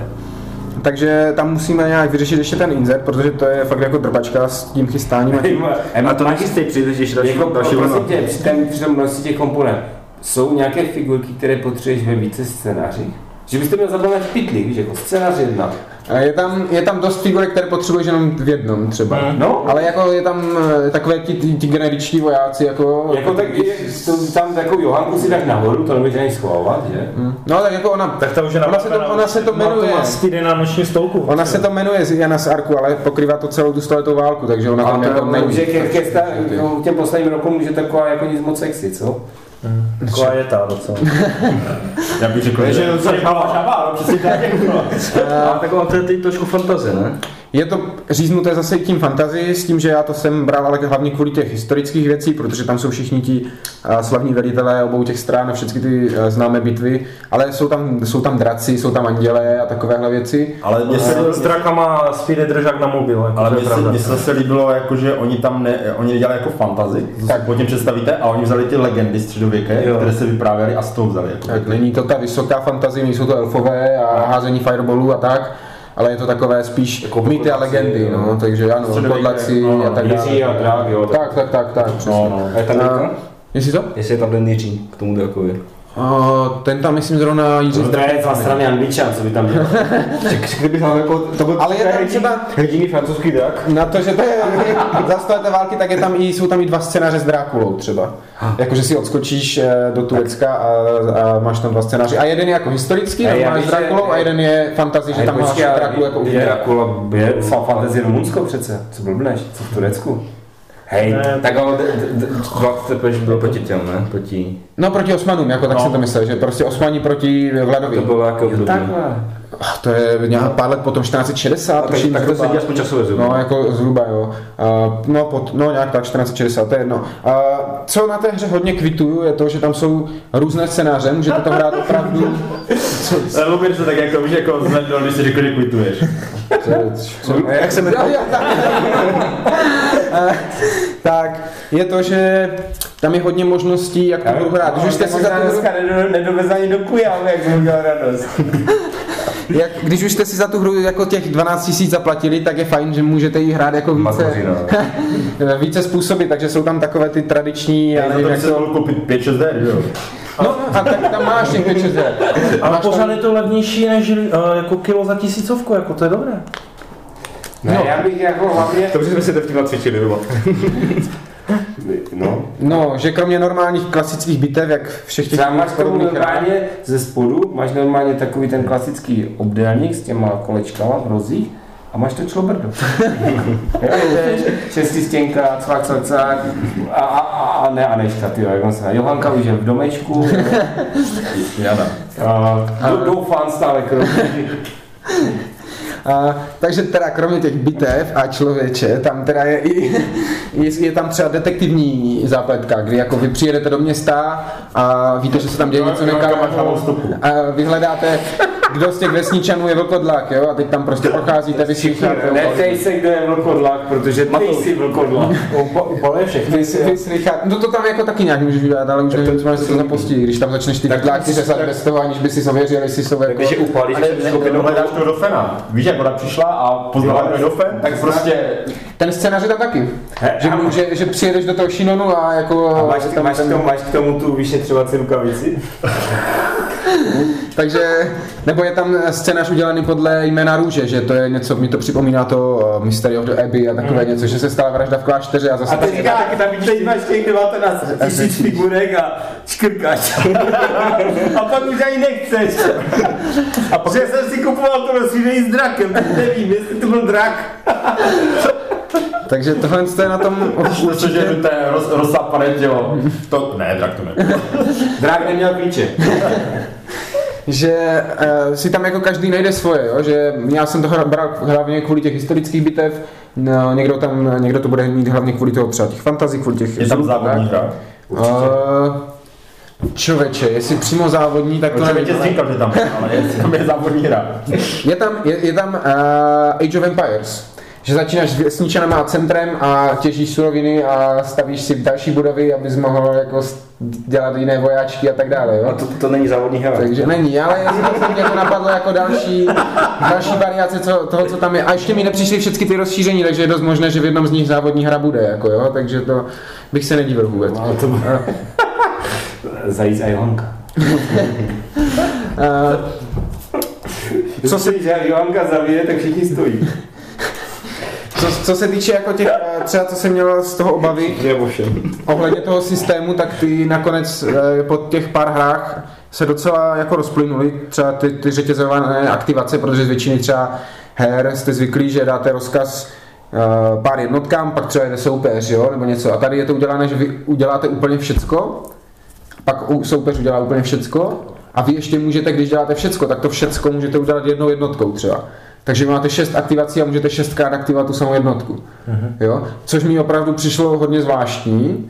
Takže tam musíme nějak vyřešit ještě ten insert, protože to je fakt jako drbačka s tím chystáním. A A to nachystej, přijdeš ještě další, jako, další prosím tě, při tom, při tom množství těch komponent, jsou nějaké figurky, které potřebuješ ve více scénářích? Že byste měl zaplatit pitlík, víš, jako scénář jedna. A Je tam, je tam dost figurek, které potřebuješ jenom v jednom třeba. No, Ale jako je tam eh, takové ti, ti, ti generiční vojáci, jako... jako tak je, to, tam takovou Johanku si dáš nahoru, to nemůžeš ani schovávat, že? No tak jako ona, Tak ta už je ona se to, ona se to jmenuje. Stýdy na noční stolku. Ona se to jmenuje z Jana z Arku, ale pokrývá to celou tu stoletou válku, takže ona tam jako to není. může ke, ke těm posledním rokům může taková jako nic moc sexy, co? Taková je ta docela. Já bych řekl, že... docela šabá, no přesně tak. A tak on to je teď trošku fantazie, ne? Je to říznuté zase tím fantazii, s tím, že já to jsem bral ale hlavně kvůli těch historických věcí, protože tam jsou všichni ti eh, slavní velitelé obou těch stran a všechny ty eh, známé bitvy, ale jsou tam, jsou tam draci, jsou tam andělé a takovéhle věci. Ale mně se, S drakama Speedy držák na mobil, jako ale mně se, mně se zase líbilo, jako, že oni tam ne, oni nedělali jako fantazy, to Tak. si pod tím představíte, a oni vzali ty legendy středověké, Jo. které se vyprávěly a z toho vzali. Jako, Tak není to ta vysoká fantazie, nejsou to elfové a házení fireballů a tak, ale je to takové spíš Jako mýty a legendy, jo. no, takže ano, podlaci no, a tak Jiří a dále. drák, jo. Tak, tak, tak, tak, přesně. No, no. A je tam Jirka? Jestli to? Jestli je tam ten Jiří k tomu drakovi. Uh, ten tam myslím zrovna Jiří To je strany Angličan, co by tam dělal. Kdyby tam jako, to byl Ale je tam třeba hrdiný francouzský drak. na to, že to je za stoleté války, tak je tam i, jsou tam i dva scénáře s Drákulou třeba. Jakože si odskočíš eh, do Turecka a, a, máš tam dva scénáře. A jeden je jako historický, A já normálně s Drákulou, a jeden je fantasy, že tam máš Drákulu jako. Drakula, je fa- fantasy Rumunsko přece, co blbneš, co v Turecku. Hej, Ne, tak ale d- d- d- dva tepež byl proti těm, ne? Proti... No proti Osmanům, jako tak No. jsem to myslel, že prostě Osmani proti Vladovi. To bylo jako období. Ah, To je nějak pár let potom 1460, Tak, tuším, tak to sedí aspoň časově zhruba. No, jako zhruba, jo. Uh, no, pod, no, nějak tak, 1460, to je jedno. Uh, co na té hře hodně kvituju, je to, že tam jsou různé scénáře, můžete to hrát opravdu... Lubir se tak jako, víš, jako zvedl, když si řekl, že kvituješ. co, co, Jak se jo, tak. Je to, že tam je hodně možností, jak tu hru hrát. Když už jste si za tu hru, dneska nedovez ani do kujámu, jak jsem udělal radost. jak, když už jste si za tu hru jako těch 12 tisíc zaplatili, tak je fajn, že můžete ji hrát jako více, no. více způsoby, takže jsou tam takové ty tradiční, já nevím, to jak si to... mohl koupit 5-6 her, jo. No, a tak tam máš těch 5 Ale Máš pořád tam- je to levnější než uh, jako kilo za tisícovku, jako to je dobré. Ne, já bych jako hlavně, Dobře jsme si to vtipně cvičili doma. no, No, že kromě normálních klasických bitev, jak všech těch Třeba máš k tomu normálně ze spodu, máš normálně takový ten klasický obdélník s těma kolečkama v rozích a máš to člobrdo. Šestistěnka, cvak, cvak, cvak a, a, a, ne, a nešta, ty jak on se Johanka už je v domečku, Jana. a, do, doufám stále kromě. A, takže teda kromě těch bitev a člověče, tam teda je i je, je tam třeba detektivní zápletka, kdy jako vy přijedete do města a víte, že se tam děje něco No, nekalého a vyhledáte, kdo z těch vesničanů je vlkodlak, jo, a teď tam prostě procházíte, vyslycháte, Neptej se, kdo je vlkodlak, protože ty jsi vlkodlak. Upaluje všechny. vy, vyslycháte, no to tam jako taky nějak můžeš vydat, ale už nevím, co máš za to zapustí, když tam začneš ty dláky řezat bez toho, aniž by si ověřil, jestli jsou jako... Je upálíš, ne, si koupit ne, novou. hledáš to do fena. Víš, jak ona přišla a poznala kdo je do fen, tak prostě... Ten scénář je tam taky, že, a- že, že přijedeš do toho Shinonu a jako... A máš, tam máš, k ten- tomu, máš k tomu tu vyšetřovací rukavici? Takže, nebo je tam scénář udělaný podle jména růže, že to je něco, mi to připomíná to uh, Mystery of the Abbey a takové něco, že se stala vražda v klášteře a zase... A teď, a teď máš těch 19 tisíc figurek a škrkáš. a pak už ani nechceš. A pak... Že jsem si kupoval to rozšíření s drakem, tak nevím, jestli to byl drak. Takže tohle je na tom Určitě, že to je roz, rozsápané tělo. To, ne, tak to ne. Drak neměl klíče. Že uh, si tam jako každý najde svoje, jo? že já jsem to bral hlavně kvůli těch historických bitev, no, někdo tam, někdo to bude mít hlavně kvůli toho třeba těch fantazí, kvůli těch Je tam závodní hra. Uh, Čověče, jestli přímo závodní, tak to nevím. ale- říkal, že tam je, ale je, tam je závodní hra. Je tam, je, je tam uh, Age of Empires, že začínáš s vesničanama a centrem a těžíš suroviny a stavíš si další budovy, abys mohl jako dělat jiné vojáčky a tak dále, A jo? to, to není závodní hra. Takže není, ale jestli mě to napadlo jako další, další variace co, toho, co tam je. A ještě mi nepřišly všechny ty rozšíření, takže je dost možné, že v jednom z nich závodní hra bude, jako jo? takže to bych se nedivil vůbec. Ale to Zajíc a Johanka. Uh, Co se, že jak Johanka zavije, tak všichni stojí. Co, co se týče jako těch, eh, třeba co jsem měl z toho obavy, ohledně toho systému, tak ty nakonec eh, po těch pár hrách se docela jako rozplynuly třeba ty, ty řetězované aktivace, protože z většiny třeba her jste zvyklí, že dáte rozkaz eh, pár jednotkám, pak třeba jde soupeř, jo, nebo něco. A tady je to udělané, že vy uděláte úplně všecko, pak soupeř udělá úplně všecko a vy ještě můžete, když děláte všecko, tak to všecko můžete udělat jednou jednotkou třeba. Takže máte šest aktivací a můžete šestkrát aktivovat tu samou jednotku. Jo? Což mi opravdu přišlo hodně zvláštní.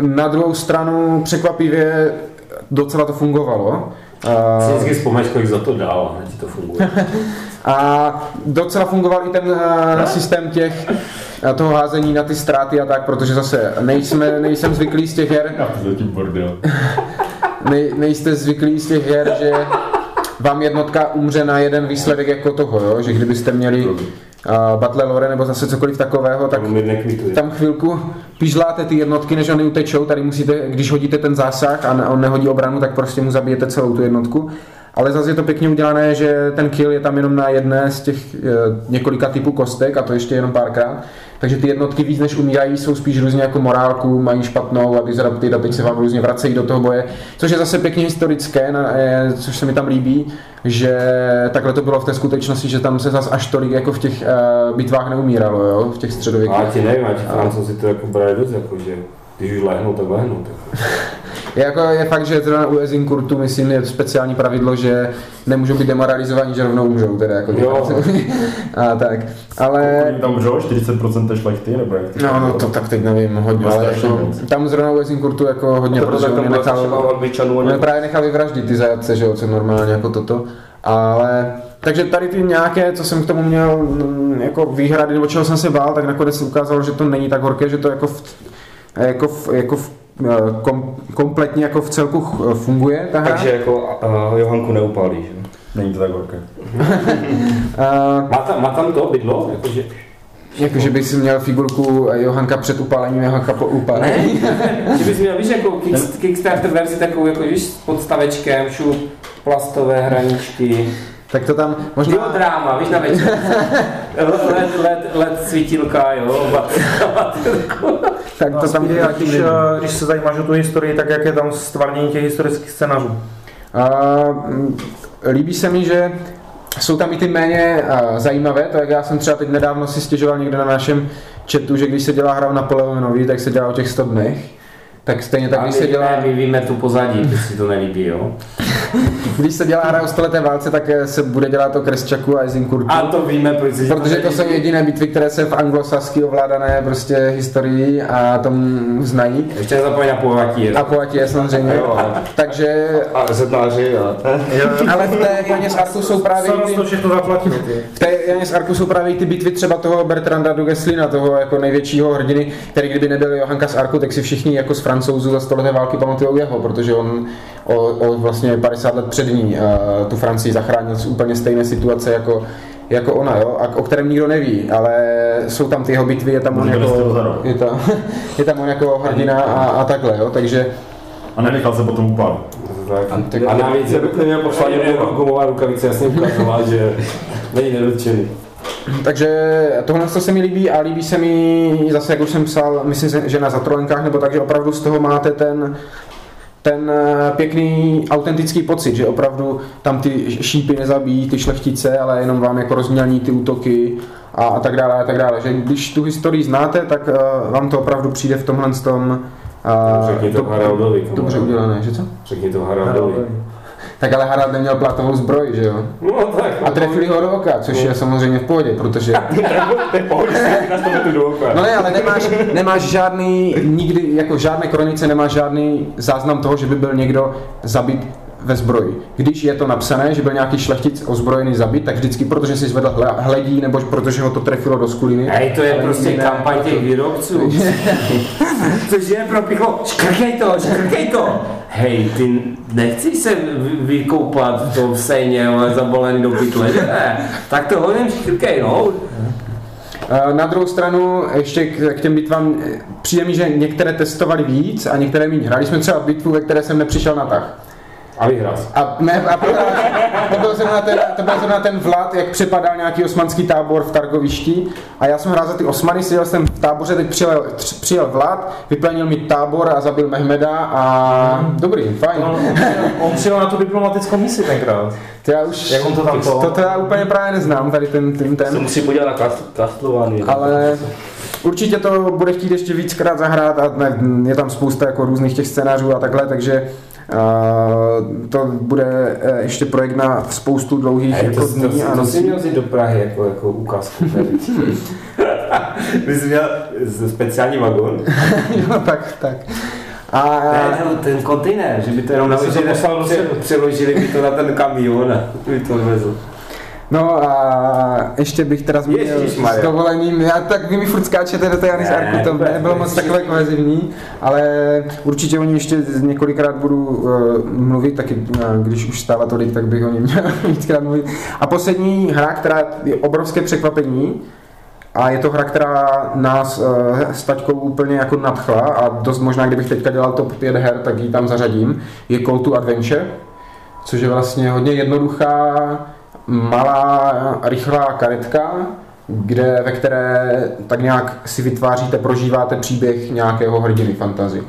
Na druhou stranu překvapivě docela to fungovalo. A- Si vždycky vzpomeneš, kolik za to dál, ti to funguje. a docela fungoval i ten uh, systém těch uh, toho házení na ty ztráty a tak, protože zase nejsme, nejsem zvyklý z těch her, Já to zatím bordel. nej, nejste zvyklí z těch her, že vám jednotka umře na jeden výsledek jako toho, jo? že kdybyste měli uh, Battle Lore nebo zase cokoliv takového, tak tam chvilku pižláte ty jednotky, než oni utečou, tady musíte, když hodíte ten zásah a on nehodí obranu, tak prostě mu zabijete celou tu jednotku. Ale zase je to pěkně udělané, že ten kill je tam jenom na jedné z těch e, několika typů kostek a to ještě jenom párkrát. Takže ty jednotky víc než umírají, jsou spíš různě jako morálku, mají špatnou a disrupted a teď se vám různě vracejí do toho boje, což je zase pěkně historické, na, e, což se mi tam líbí, že takhle to bylo v té skutečnosti, že tam se zase až tolik jako v těch e, bitvách neumíralo, jo, v těch středověkých. A ti nevím, a ti francouzi to jako brali dost, jako, že když už lehnou, tak lehnou. Tak. Je, jako, je fakt, že zrovna u Ezinkurtu, myslím, je speciální pravidlo, že nemůžou být demoralizovaní, že rovnou umřou. Teda, jako Jo. a tak. Ale... Kolik tam umřelo? 40% té šlechty? Nebo jak to No, no, to tak teď nevím, hodně, ale jako, tam zrovna u Ezinkurtu jako hodně, protože on nechal, on právě nechal vyvraždit ty zajatce, že jo, co normálně jako toto. Ale takže tady ty nějaké, co jsem k tomu měl mm, jako výhrady, nebo čeho jsem se bál, tak nakonec se ukázalo, že to není tak horké, že to jako v, jako v, jako v, eh, kom, kompletně jako v celku funguje ta hra. Takže jako uh, Johanku neupálí, že? Není to tak horké. Uh, Má, tam, má tam to bydlo? Jakože, Jakože bych si měl figurku Johanka před upálením, Johanka po upálení. že bys měl, víš, jako kick, Kickstarter verzi takovou, jako víš, s podstavečkem, šup, plastové hraničky. Tak to tam možná... Diodráma, víš, na večer. LED, LED, LED svítilka, jo, Tak to tam a když, když se zajímáš o tu historii, tak jak je tam stvárnění těch historických scénářů? A, mm, líbí se mi, že jsou tam i ty méně a, zajímavé, to jak já jsem třeba teď nedávno si stěžoval někde na našem chatu, že když se dělá hra o Napoleonovi, tak se dělá o těch 100 dnech. Tak stejně tak, když se dělá, my víme tu pozadí, když si to nelíbí, jo. když se dělá hra o stoleté válce, tak eh, se bude dělat o Kresčaku a Ezinkurtu. A to víme, proč se Protože to jsou jediné bitvy, které se v anglosasky ovládané prostě historii a tom znají. Ještě nezapomeň na pohatí. A po je samozřejmě. Jo. Takže, A zetnáři a... ale v té Janě z Arku jsou právě ty, to všechno v té Janě z Arku jsou právě ty bitvy třeba toho Bertranda Dugeslina, toho jako největšího hrdiny, který kdyby nebyl Johanka z Arku, tak si všichni jako z francouzů za stoleté války pamatují jeho, protože on o, o vlastně 50 let před ní uh, tu Francii zachránil z úplně stejné situace jako jako ona, jo, a o kterém nikdo neví, ale jsou tam ty jeho bitvy, je tam on jako, je tam, je tam on jako hrdina a, a takhle, jo, takže A nenechal se potom upálit. Tak, a navíc je Kdyby neměl poslání Ani gumová rukavice jasně ukazovala, že není nedotčený. Takže tohle to se mi líbí a líbí se mi zase, jak už jsem psal, myslím, že na zatrolenkách, nebo tak, že opravdu z toho máte ten, ten eh, pěkný, autentický pocit, že opravdu tam ty šípy nezabíjí ty šlechtice, ale jenom vám jako rozmělní ty útoky a, a tak dále a tak dále. Že když tu historii znáte, tak uh, vám to opravdu přijde v tomhle tom uh, Řekni to Haraldovi. kamarád. dobře udělané, že co? Řekni to Haraldovi. Tak ale Harald neměl platovou zbroj, že jo? No tak. A trefili ho do oka, což je samozřejmě v pohodě, protože No ne, ale nemáš, nemáš žádný, nikdy, jako žádné kronice nemáš žádný záznam toho, že by byl někdo zabit ve zbroji. Když je to napsané, že byl nějaký šlechtic ozbrojený zabit, tak vždycky, protože si zvedl hle- hledí, nebo protože ho to trefilo do skuliny. Hej, to je prostě ne. kampaň těch výrobců. Což je pro picho, škrkej to, škrkej to. Hej, ty nechceš se vy- vykoupat v tom sejně, ale zabolený do pytle, ne? Tak to hodně škrkej, no. Eh, Na druhou stranu, ještě k, k těm bitvám, eh, přijde mi, že některé testovali víc a některé méně. Hráli jsme třeba bitvu, ve které jsem nepřišel na tah. A vyhrál. A, ne, a to, byl zrovna ten, to byl zrovna ten vlad, jak přepadal nějaký osmanský tábor v Targovišti a já jsem hrál za ty osmany, seděl jsem v táboře, teď přijel, přijel vlad, vyplenil mi tábor a zabil Mehmeda a dobrý, fajn. On, on přijel na tu diplomatickou misi tenkrát. To já už, Jak on to tam to? to, to já úplně právě neznám, tady ten, ten, Se ten. musí podívat na Kast- Castlevanii. Ale určitě to bude chtít ještě víckrát zahrát a ne, je tam spousta jako různých těch scénářů a takhle, takže to bude eh, ještě projekt na spoustu dlouhých Hej, jako to, dní to, a to si nocí. měl vzít do Prahy jako, jako ukázku. Ty jsi měl speciální vagon. jo, tak, tak. A, Ne, ne, ten kontejner, že by to jenom jsem to poslal pře, přeložili by to na ten kamion a by to vezl. No a ještě bych teda zmínil s dovolením, já tak vy mi furt skáčete do té Janis Ne, Arku, to nebylo ne. moc takové kohezivní, ale určitě o ní ještě několikrát budu uh, mluvit, taky uh, když už stála tolik, tak bych o ní měl víckrát mluvit. A poslední hra, která je obrovské překvapení, a je to hra, která nás uh, s taťkou úplně jako nadchla a dost možná, kdybych teďka dělal top 5 her, tak ji tam zařadím, je Call to Adventure. což je vlastně hodně jednoduchá, malá, rychlá karetka, kde, ve které tak nějak si vytváříte, prožíváte příběh nějakého hrdiny fantazy.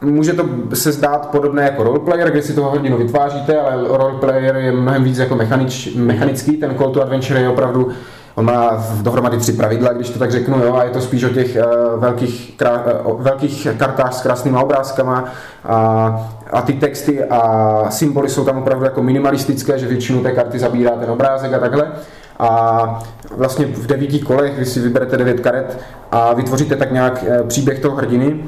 Může to se zdát podobné jako roleplayer, kde si toho hrdinu vytváříte, ale roleplayer je mnohem víc jako mechanič, mechanický, ten Call to Adventure je opravdu On má dohromady tři pravidla, když to tak řeknu, jo, a je to spíš o těch uh, velkých, krá, uh, velkých kartách s krásnýma obrázkama a, a ty texty a symboly jsou tam opravdu jako minimalistické, že většinu té karty zabírá ten obrázek a takhle. A vlastně v devíti kolech vy si vyberete devět karet a vytvoříte tak nějak eh, příběh toho hrdiny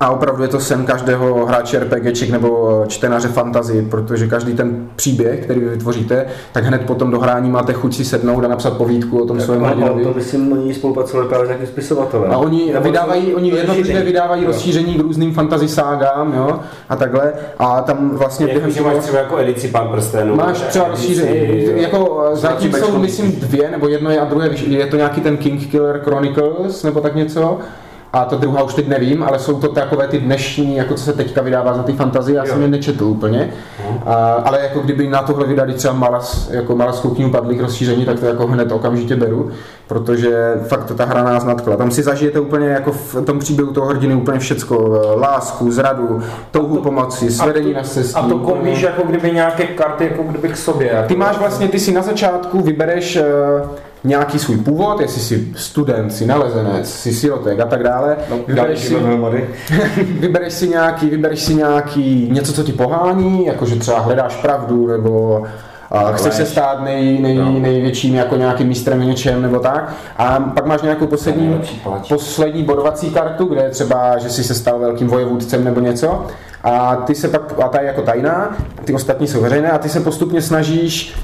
a opravdu je to sen každého hráče RPGček nebo eh, čtenáře fantazy, protože každý ten příběh, který vy vytvoříte, tak hned potom do hrání máte chuť si sednout a napsat povídku o tom svém hrdinovi. To myslím, oni spolupracovali právě s nějakým spisovatelem. A oni Nebo vydávají, to- oni jednotlivě rozšíření. vydávají Jo. rozšíření k různým fantasy ságám, jo, a takhle. A tam vlastně Jako, během že toho... máš třeba jako edici Pan prstenů. Máš třeba rozšíření, jako eh, zatím jsou myslím dvě, nebo jedno je a druhé, je to nějaký ten King Killer Chronicles, nebo tak něco. A to druhá už teď nevím, ale jsou to takové ty dnešní, jako co se teďka vydává za ty fantazie, já jsem je nečetl úplně. A, ale jako kdyby na tohle vydali třeba malas, jako malaskou knihu padlých rozšíření, tak to jako hned okamžitě beru, protože fakt ta hra nás nadkla. Tam si zažijete úplně jako v tom příběhu toho hrdiny úplně všecko, lásku, zradu, touhu pomoci, svedení na cestě. A to kombíš jako kdyby nějaké karty jako kdyby k sobě. Jako. Ty máš vlastně, ty si na začátku vybereš eh, nějaký svůj původ, jestli jsi student, jsi nalezenec, jsi sirotek a tak dále. Vybereš si, vybereš si nějaký, vybereš si nějaký něco, co ti pohání, jakože třeba hledáš pravdu, nebo a chceš se stát nej, nej, No. největším jako nějakým mistrem něčem nebo tak. A pak máš nějakou poslední, poslední bodovací kartu, kde je třeba, že jsi se stal velkým vojevůdcem nebo něco. A ty se pak, a ta je jako tajná, ty ostatní jsou veřejné a ty se postupně snažíš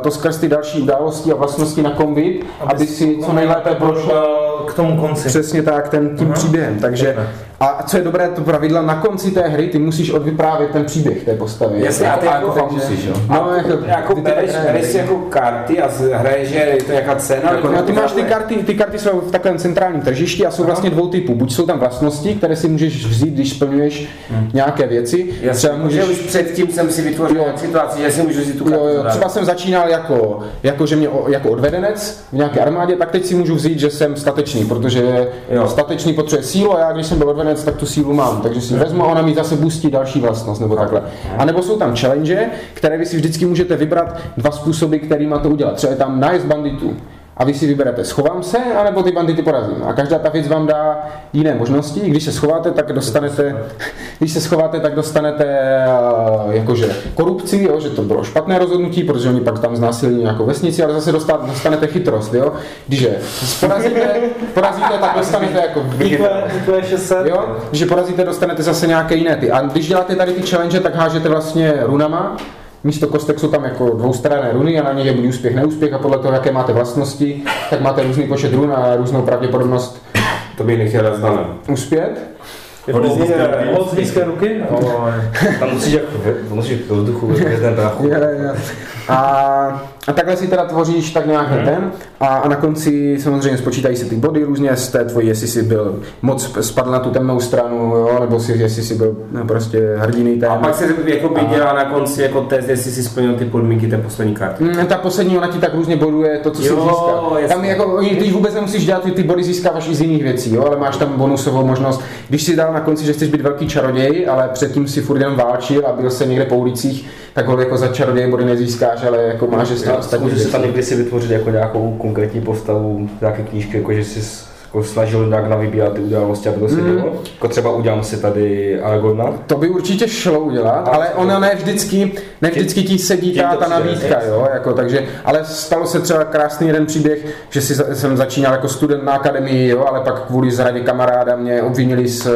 to skrz ty další události a vlastnosti nakombit, aby si co nejlépe prošel k tomu konci. Přesně tak, ten, tím Aha. příběhem. Takže, a co je dobré, to pravidla na konci té hry, ty musíš odvyprávět ten příběh té postavy. Jasně, a ty jako fakt takže- musíš, jo. No, jako, Jako ty bereš, bereš jako karty a hraješ, že je to nějaká cena. Jako, no, ty máš ty karty, ty karty jsou v takovém centrálním tržišti a jsou vlastně dvou typů. Buď jsou tam vlastnosti, které si můžeš vzít, když splňuješ nějaké věci. Jasně, Třeba můžeš... už předtím jsem si vytvořil Jo. situaci, že si můžu si tu kartu jo, třeba jsem začínal jako, jako, že mě, jako odvedenec v nějaké armádě, tak teď si můžu vzít, že jsem statečný, protože Jo. statečný potřebuje sílu a já, když jsem byl odvedenec, tak tu sílu mám. Takže si vezmu a ona mi zase boostí další vlastnost nebo takhle. A nebo jsou tam challenge, které vy si vždycky můžete vybrat dva způsoby, kterýma to udělat. Třeba je tam nájezd banditů. A vy si vyberete, schovám se, anebo ty bandity porazím. A každá ta věc vám dá jiné možnosti. Když se schováte, tak dostanete, když se schováte, tak dostanete eh, jakože korupci, jo, že to bylo špatné rozhodnutí, protože oni pak tam znásilní nějakou vesnici, ale zase dostat, dostanete chytrost, jo. Když je porazíte, porazíte, tak dostanete jako Hitler, Hitler 600. Jo, když je porazíte, dostanete zase nějaké jiné ty. A když děláte tady ty challenge, tak hážete vlastně runama. Místo kostek jsou tam jako dvoustranné runy a na nich je buď úspěch, neúspěch a podle toho, jaké máte vlastnosti, tak máte různý počet run a různou pravděpodobnost To bych nechtěl dát zdanem. uspět. Jako Hodně z- nízké- ruky? Tam musíš jako, ve- musíš do vzduchu, ve ten prachu. A, a takhle si teda tvoříš tak nějak Mhm. ten a, a, na konci samozřejmě spočítají se ty body různě z té tvojí, jestli jsi byl moc spadl na tu temnou stranu, jo, nebo si, jestli jsi byl no, prostě hrdiny té. A pak se jako by dělá na konci jako test, jestli si splnil ty podmínky té poslední karty. Mm, Ta poslední, ona ti tak různě boduje to, co Jo, si získal. Tam jako, ty vůbec nemusíš dělat, ty, ty body získáváš i z jiných věcí, jo, ale máš tam bonusovou možnost. Když si dal na konci, že chceš být velký čaroděj, ale předtím si furt jenom válčil a byl se někde po ulicích, tak ho jako za čaroděj body nezískáš, ale jako máš že toho ostatní Můžeš si věci. tam někdy si vytvořit jako nějakou konkrétní postavu, nějaké knížky, jako že jsi jako snažil nějak navybírat ty události, aby to se Mm. dělo. Jako třeba udělám si tady Aragorna. To by určitě šlo udělat, ale ona ne vždycky, ne vždycky ti sedí ta, ta nabídka, jo, jako, takže, ale stalo se třeba krásný jeden příběh, že si, jsem začínal jako student na akademii, jo, ale pak kvůli zradě kamaráda mě obvinili z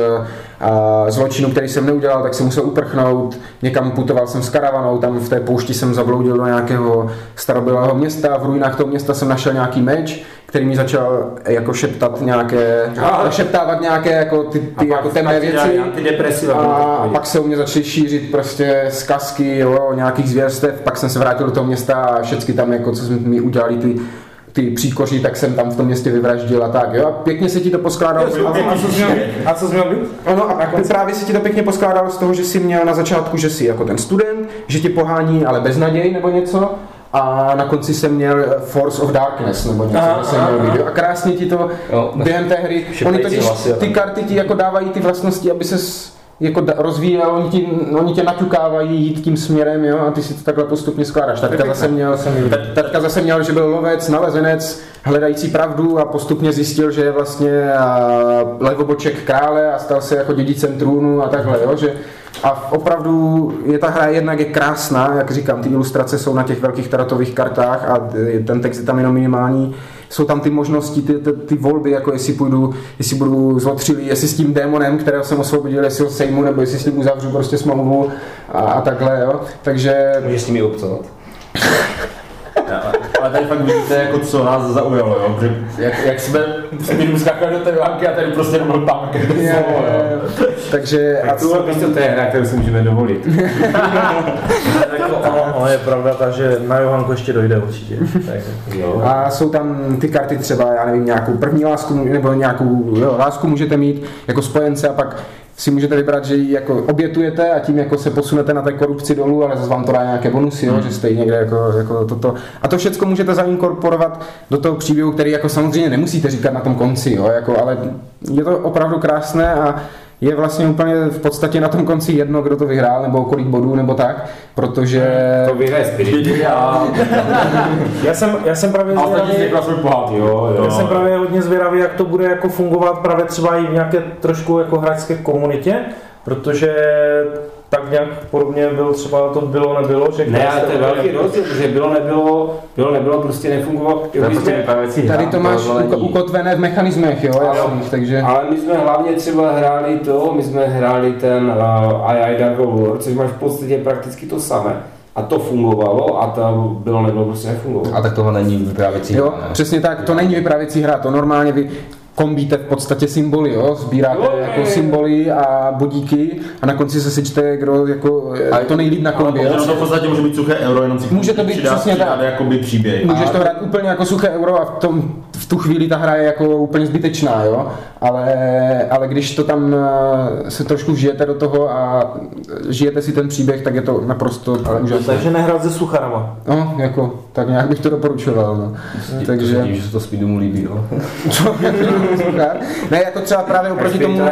zločinu, který jsem neudělal, tak jsem musel uprchnout, někam putoval jsem s karavanou, tam v té poušti jsem zabloudil do nějakého starobylého města, v ruinách toho města jsem našel nějaký meč, který mi začal jako šeptat nějaké, Aha. šeptávat nějaké jako ty, ty jako temné věci. Antidepresiva. A pak se u mě začaly šířit prostě zkazky jo, o nějakých zvěrstev, pak jsem se vrátil do toho města a všechny tam, jako, co jsme mi udělali, ty ty příkoří, tak jsem tam v tom městě vyvraždil a tak, jo. A pěkně se ti to poskládalo. A, a, co jsi měl, a co jsi měl být? Ono a právě se ti to pěkně poskládalo z toho, že jsi měl na začátku, že jsi jako ten student, že tě pohání, ale bez naději nebo něco. A na konci jsem měl Force of Darkness nebo něco, Aha, jsem měl video. A krásně ti to Jo. během té hry, oni totiž ty karty ti jako dávají ty vlastnosti, aby se jako rozvíjel, oni, ti, oni tě naťukávají jít tím směrem, jo, a ty si to takhle postupně skládáš. Taťka zase měl, ta- taťka zase měl, že byl lovec, nalezenec, hledající pravdu a postupně zjistil, že je vlastně levoboček krále a stal se jako dědicem trůnu a takhle, jo, že a opravdu je ta hra jednak je krásná, jak říkám, ty ilustrace jsou na těch velkých tarotových kartách a ten text je tam jenom minimální. Jsou tam ty možnosti, ty, ty, ty volby, jako jestli půjdu, jestli budu zotřilý, jestli s tím démonem, kterého jsem osvobodil, jestli ho sejmu, nebo jestli s ním uzavřu prostě smlouvu a, a takhle, jo. Takže Můžeš s nimi obcovat. Ale tady fakt vidíte, jako co nás zaujalo, jo? Protože jak, jak jsme jsme skákali do té vánky a tady prostě nebyl jo. takže a Tak tohle místo to je hra, kterou si můžeme dovolit. Jako, ono, ono, je pravda ta, že na Johanku ještě dojde určitě. Tak, Jo. A jsou tam ty karty třeba, já nevím, nějakou první lásku, nebo nějakou jo, lásku můžete mít jako spojence a pak si můžete vybrat, že ji jako obětujete a tím jako se posunete na té korupci dolů, ale zase vám to dá nějaké bonusy, jo, že jste někde jako, jako toto. A to všechno můžete zainkorporovat do toho příběhu, který jako samozřejmě nemusíte říkat na tom konci, jo, jako, ale je to opravdu krásné a je vlastně úplně v podstatě na tom konci jedno, kdo to vyhrál, nebo kolik bodů, nebo tak, protože... To vyhraje Spirit. A já, jsem, já jsem právě zvědavý, pohádku. jo, jo. já jsem právě hodně zvědavý, jak to bude jako fungovat právě třeba i v nějaké trošku jako hráčské komunitě, protože tak nějak podobně byl třeba to bylo, nebylo, že Ne, ale to je velký rozdíl, protože bylo nebylo, bylo nebylo, prostě nefungovalo. My prostě jsme- Tady hra, to máš ukotvené v mechanismech, jo, jasných, takže... Ale my jsme hlavně třeba hráli to, my jsme hráli ten uh, AI Dark War, což máš v podstatě prakticky to samé. A to fungovalo a to bylo nebylo prostě nefungovalo. A tak tohle není vyprávěcí Jo, hra, ne? přesně tak, to není vyprávěcí hra, to normálně vy kombíte v podstatě symboly, jo, sbíráte Jo, jako je, je. symboly a bodíky a na konci se sečte, kdo jako A to nejlíp na kombi. Ono to v podstatě může být suché euro, jenom si Může to být přidá- přesně tak. jakoby příběh. Můžeš to hrát úplně jako suché euro a v, tom, v tu chvíli ta hra je jako úplně zbytečná, jo? Ale, ale když to tam eh, se trošku vžijete do toho a žijete si ten příběh, tak je to naprosto úžasné. Takže nehrát se sucharama. No, jako, tak nějak bych to doporučoval, no. Takže... Tím, že se to Speedomu líbí, jo. Suchár. ne, jako třeba právě oproti tomu, to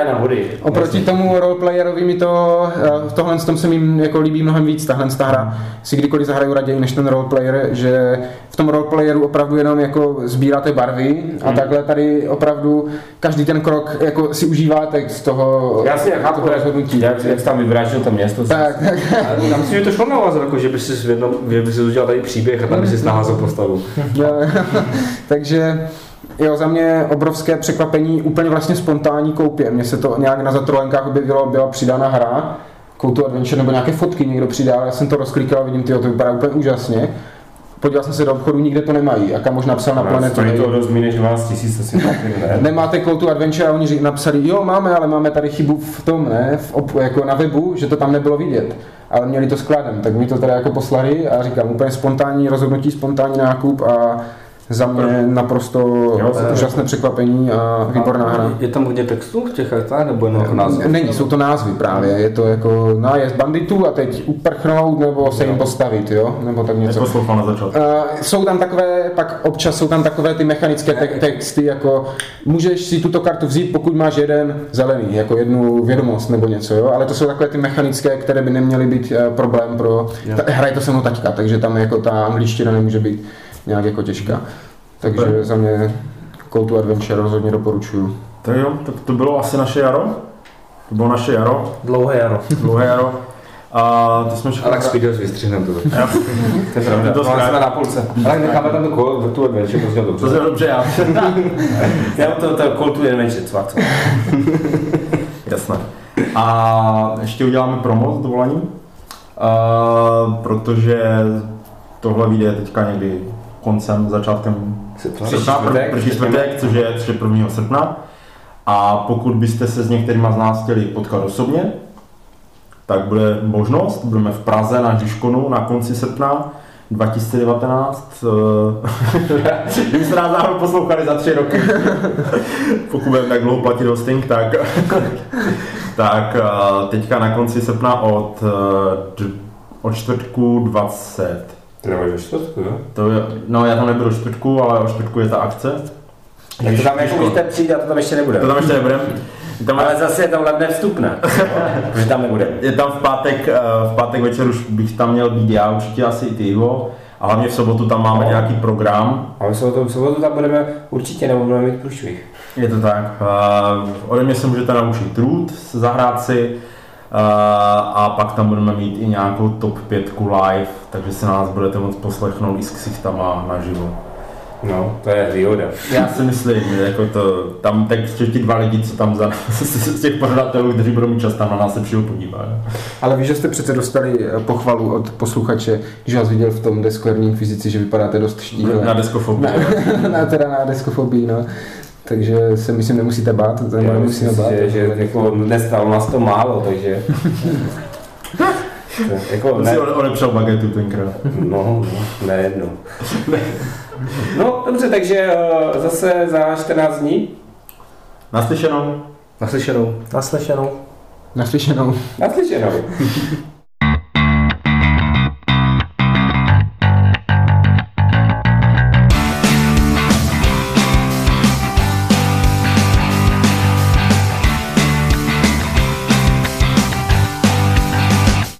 oproti tomu roleplayerovi mi to, eh, v tohle tom se mi jako líbí mnohem víc, tahle ta hra si kdykoliv zahraju raději než ten roleplayer, že v tom roleplayeru opravdu jenom jako sbíráte barvy a takhle tady opravdu každý ten krok jako si užíváte z toho, Já si jak toho rozhodnutí. jak, jak jsi tam vyvrátil to město. Tak, tak. Ale já myslím, že to šlo na vás, jako, že by si, by si udělal tady příběh a tam by si naházel postavu. Takže jo, za mě obrovské překvapení, úplně vlastně spontánní koupě. Mně se to nějak na zatrolenkách objevilo, byla přidána hra, to Adventure nebo nějaké fotky někdo přidal, já jsem to rozklikal vidím, tyjo, to vypadá úplně úžasně. Podíval jsem se do obchodu, nikde to nemají. Jaká možná psal na planetu. Stojí to dost než 12 tisíc, asi ne. Nemáte Call to Adventure a oni napsali, jo máme, ale máme tady chybu v tom, ne, v op, jako na webu, že to tam nebylo vidět. Ale měli to skladem, tak mi to teda jako poslali a říkám, úplně spontánní rozhodnutí, spontánní nákup a za mě naprosto Jo, úžasné překvapení a výborná hra. Je tam hodně textů v těch kartách, nebo jenom jako název? Není, jsou to názvy právě, je to jako nájezd banditů a teď uprchnout nebo se jim postavit, jo, nebo tak něco. Neposlouchal na začátku. Uh, jsou tam takové, pak občas jsou tam takové ty mechanické te- texty, jako můžeš si tuto kartu vzít, pokud máš jeden zelený, jako jednu vědomost nebo něco, jo? ale to jsou takové ty mechanické, které by neměly být uh, problém pro, ta, hraje to se mnou taťka, takže tam jako ta angličtina nemůže být nějak jako těžká. Takže Super. za mě Call to Adventure rozhodně doporučuju. Tak jo, tak to bylo asi naše jaro. To bylo naše jaro, Dlouhé jaro. dlouhé jaro. A ty jsme A všechno... tak Speedos vystřihneme to. To je pravda. To zkrát. jsme na půlce. Ale necháme tam tu kol, tu adventure, to znělo To dobře. je dobře, já. Já to, to kultu jen menší, co co. Jasné. A ještě uděláme promo s dovolením, uh, protože tohle vyjde teďka někdy koncem, začátkem Srpna. První čtvrtek, což je, což je 1. srpna. A pokud byste se s některýma z nás chtěli potkat osobně, tak bude možnost, budeme v Praze na Žižkonu na konci srpna, 2019. eh, Kdybyste nás náhodou poslouchali za tři roky, pokud budeme tak dlouho platit hosting, tak, tak eh, teďka na konci srpna od, eh, od čtvrtku 20. To nemáš ve čtvrtku, jo? To je, no já tam nebudu čtvrtku, ale o čtvrtku je ta akce. Tak to tam jako můžete přijít a to tam ještě nebude. To tam ještě nebudem. Tam, Ale zase je tam levné vstupné, že tam nebude. je tam v pátek, eh, v pátek večer už bych tam měl být já, určitě asi i ty Ivo. A hlavně v sobotu tam máme No. nějaký program, Ale v sobotu, v sobotu tam budeme určitě, nebo budeme mít průšvih. Je to tak. Uh, ode mě se můžete naučit trud, zahrát si a pak tam budeme mít i nějakou top 5 live, takže si nás budete moct poslechnout i s ksichtama naživo. No, to je výhoda. Já si myslím, že jako to, tam tak ještě ti dva lidi, co tam za, z těch pořadatelů, kteří budou mít čas, tam na nás se přijdu podívat. Ale víš, že jste přece dostali eh, pochvalu od posluchače, že vás viděl v tom deskverní fyzici, že vypadáte dost štíhle. Na deskofobii. na, na, teda na deskofobii, no. Takže se myslím nemusíte bát, to Já nemusíme myslím, bát. že, že jako nestalo nás to málo, takže... To, jako On ne, si ode- odepřel bagetu tenkrát. no, no, ne jedno. No, dobře, takže eh, zase za 14 dní. Naslyšenou. Naslyšenou. Naslyšenou. Naslyšenou. Naslyšenou.